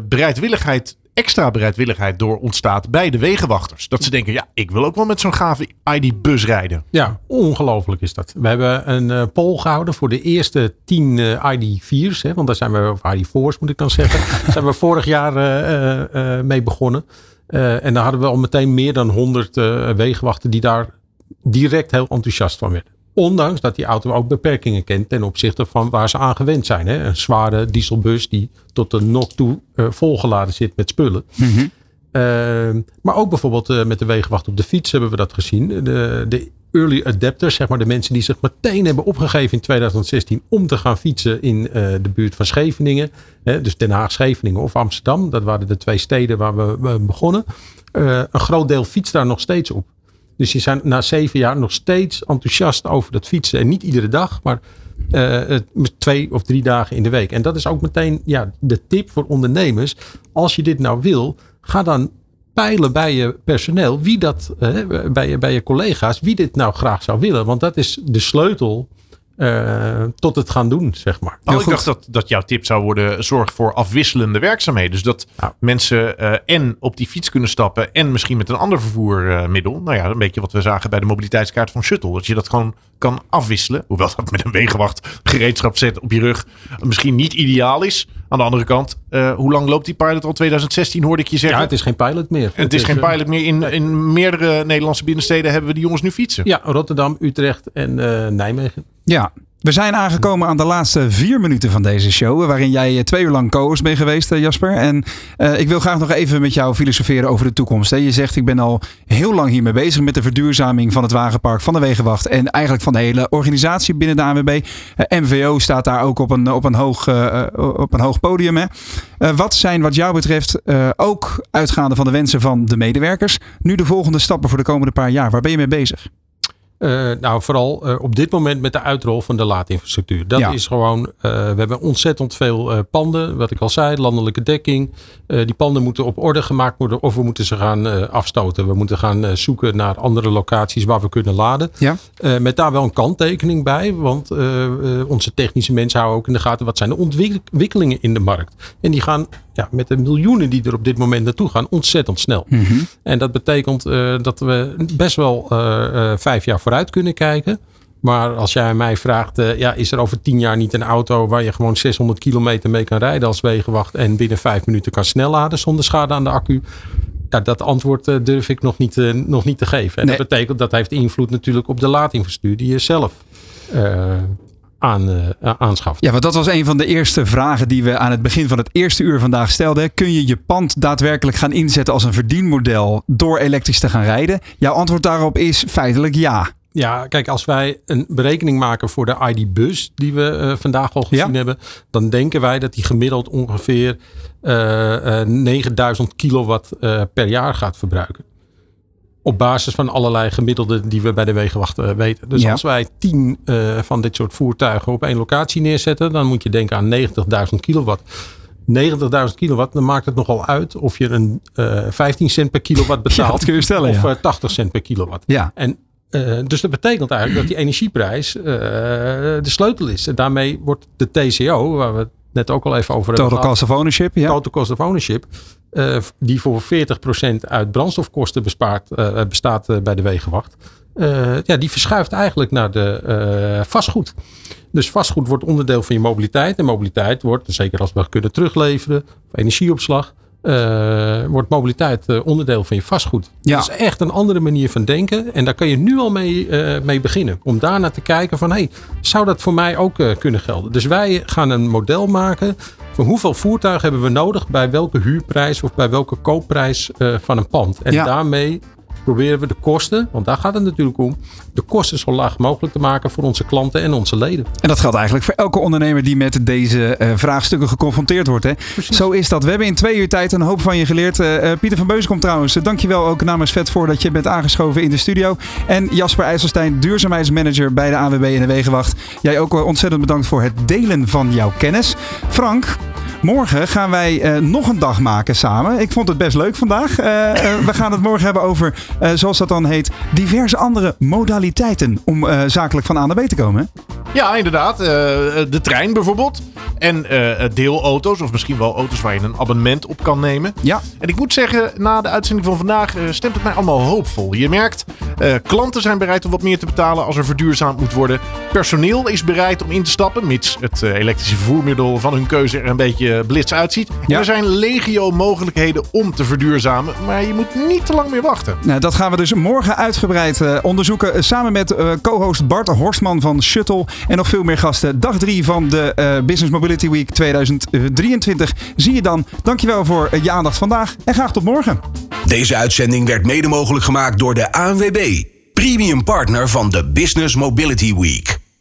bereidwilligheid extra bereidwilligheid door ontstaat bij de wegenwachters. Dat ze denken, ja, ik wil ook wel met zo'n gave ID-bus rijden. Ja, ongelooflijk is dat. We hebben een uh, poll gehouden voor de eerste tien uh, ID4's. Hè, want daar zijn we, of ID4's moet ik dan zeggen. daar zijn we vorig jaar mee begonnen. en daar hadden we al meteen meer dan 100 wegenwachten die daar direct heel enthousiast van werden. Ondanks dat die auto ook beperkingen kent ten opzichte van waar ze aan gewend zijn. Hè? Een zware dieselbus die tot de nog toe eh, volgeladen zit met spullen. Ehm, maar ook bijvoorbeeld eh, met de wegenwacht op de fiets hebben we dat gezien. De, de early adapters, zeg maar de mensen die zich meteen hebben opgegeven in 2016 om te gaan fietsen in eh, de buurt van Scheveningen. Hè, dus Den Haag, Scheveningen of Amsterdam. Dat waren de twee steden waar we, we begonnen. Een groot deel fietst daar nog steeds op. Dus die zijn na zeven jaar nog steeds enthousiast over dat fietsen. En niet iedere dag, maar het- twee of drie dagen in de week. En dat is ook meteen ja, de tip voor ondernemers. Als je dit nou wil, ga dan peilen bij je personeel, wie dat, eh, bij, bij je collega's, wie dit nou graag zou willen. Want dat is de sleutel eh, tot het gaan doen, zeg maar. Oh, ik dacht dat, dat jouw tip zou worden: zorg voor afwisselende werkzaamheden. Dus dat mensen eh, en op die fiets kunnen stappen en misschien met een ander vervoermiddel. nou ja, een beetje wat we zagen bij de mobiliteitskaart van Shuttle. Dat je dat gewoon kan afwisselen. Hoewel dat met een wegenwacht gereedschap zet op je rug misschien niet ideaal is. Aan de andere kant, eh, hoe lang loopt die pilot al? 2016 hoorde ik je zeggen. Ja, het is geen pilot meer. Het is geen eh, pilot meer. In, in meerdere Nederlandse binnensteden hebben we die jongens nu fietsen. Ja, Rotterdam, Utrecht en eh, Nijmegen. Ja, we zijn aangekomen aan de laatste vier minuten van deze show. Waarin jij eh, twee uur lang co-host bent geweest, eh, Jasper. En eh, ik wil graag nog even met jou filosoferen over de toekomst. Je zegt, ik ben al heel lang hiermee bezig met de verduurzaming van het wagenpark, van de Wegenwacht. En eigenlijk van de hele organisatie binnen de ANWB. MVO staat daar ook op een, op een, hoog, op een hoog podium. Hè. Wat zijn wat jou betreft, ook uitgaande van de wensen van de medewerkers, nu de volgende stappen voor de komende paar jaar? Waar ben je mee bezig? Eh, nou, vooral eh, op dit moment met de uitrol van de laadinfrastructuur. Dat Ja. is gewoon, eh, we hebben ontzettend veel panden, wat ik al zei, landelijke dekking. Die panden moeten op orde gemaakt worden of we moeten ze gaan afstoten. We moeten gaan zoeken naar andere locaties waar we kunnen laden. Ja. Met daar wel een kanttekening bij, want onze technische mensen houden ook in de gaten wat zijn de ontwikkelingen in de markt. En die gaan ja, met de miljoenen die er op dit moment naartoe gaan ontzettend snel. En dat betekent eh, dat we best wel eh, eh, vijf jaar vooruit kunnen kijken. Maar als jij mij vraagt, ja, is er over tien jaar niet een auto waar je gewoon 600 kilometer mee kan rijden als wegenwacht en binnen vijf minuten kan snelladen zonder schade aan de accu? Ja, dat antwoord durf ik nog niet, nog niet te geven. En Nee. dat betekent dat heeft invloed natuurlijk op de laadinfrastructuur die je zelf aan, eh, aanschaft. Ja, want dat was een van de eerste vragen die we aan het begin van het eerste uur vandaag stelden. Kun je je pand daadwerkelijk gaan inzetten als een verdienmodel door elektrisch te gaan rijden? Jouw antwoord daarop is feitelijk ja. Ja, kijk, als wij een berekening maken voor de ID-bus die we eh, vandaag al gezien Ja. hebben, dan denken wij dat die gemiddeld ongeveer eh, eh, 9000 kilowatt eh, per jaar gaat verbruiken. Op basis van allerlei gemiddelden die we bij de wegenwacht eh, weten. Dus Ja. als wij 10 eh, van dit soort voertuigen op één locatie neerzetten, dan moet je denken aan 90.000 kilowatt. 90.000 kilowatt, dan maakt het nogal uit of je een eh 15 cent per kilowatt betaalt. dat kun je stellen, Of ja. eh, 80 cent per kilowatt. Ja. En dus dat betekent eigenlijk dat die energieprijs de sleutel is. En daarmee wordt de TCO, waar we het net ook al even over hebben Total cost of ownership, ja. Total cost of ownership, eh, die voor 40% uit brandstofkosten bespaart, eh, bestaat eh, bij de wegenwacht. ja, die verschuift eigenlijk naar de vastgoed. Dus vastgoed wordt onderdeel van je mobiliteit. En mobiliteit wordt, zeker als we kunnen terugleveren, of energieopslag, wordt mobiliteit onderdeel van je vastgoed. Ja. Dat is echt een andere manier van denken. En daar kan je nu al mee, mee beginnen. Om daarna te kijken van, hey, zou dat voor mij ook kunnen gelden? Dus wij gaan een model maken van hoeveel voertuigen hebben we nodig bij welke huurprijs of bij welke koopprijs eh, van een pand. En Ja. daarmee proberen we de kosten, want daar gaat het natuurlijk om, de kosten zo laag mogelijk te maken voor onze klanten en onze leden. En dat geldt eigenlijk voor elke ondernemer die met deze eh, vraagstukken geconfronteerd wordt. Hè? Zo is dat. We hebben in twee uur tijd een hoop van je geleerd. Eh, eh, Pieter van Beuskom trouwens, uh, dankjewel ook namens Vet voor dat je bent aangeschoven in de studio. En Jasper IJsselstein, duurzaamheidsmanager bij de AWB en de Wegenwacht. Jij ook ontzettend bedankt voor het delen van jouw kennis. Frank, Morgen gaan wij eh, nog een dag maken samen. Ik vond het best leuk vandaag. Eh, eh, we gaan het morgen hebben over, zoals dat dan heet, diverse andere modaliteiten om zakelijk van A naar B te komen. Ja, inderdaad. De trein bijvoorbeeld. En deelauto's, of misschien wel auto's waar je een abonnement op kan nemen. Ja. En ik moet zeggen, na de uitzending van vandaag stemt het mij allemaal hoopvol. Je merkt, klanten zijn bereid om wat meer te betalen als er verduurzaamd moet worden. Personeel is bereid om in te stappen, mits het elektrische vervoermiddel van hun keuze er een beetje blits uitziet. En Ja. Er zijn legio mogelijkheden om te verduurzamen, maar je moet niet te lang meer wachten. Nou, dat gaan we dus morgen uitgebreid eh, onderzoeken. eh, Samen met eh, co-host Bart Horstman van Shuttle. En nog veel meer gasten. Dag 3 van de eh, Business Mobility Week 2023. Zie je dan. Dankjewel voor eh, je aandacht vandaag. En graag tot morgen. Deze uitzending werd mede mogelijk gemaakt door de ANWB, premium partner van de Business Mobility Week.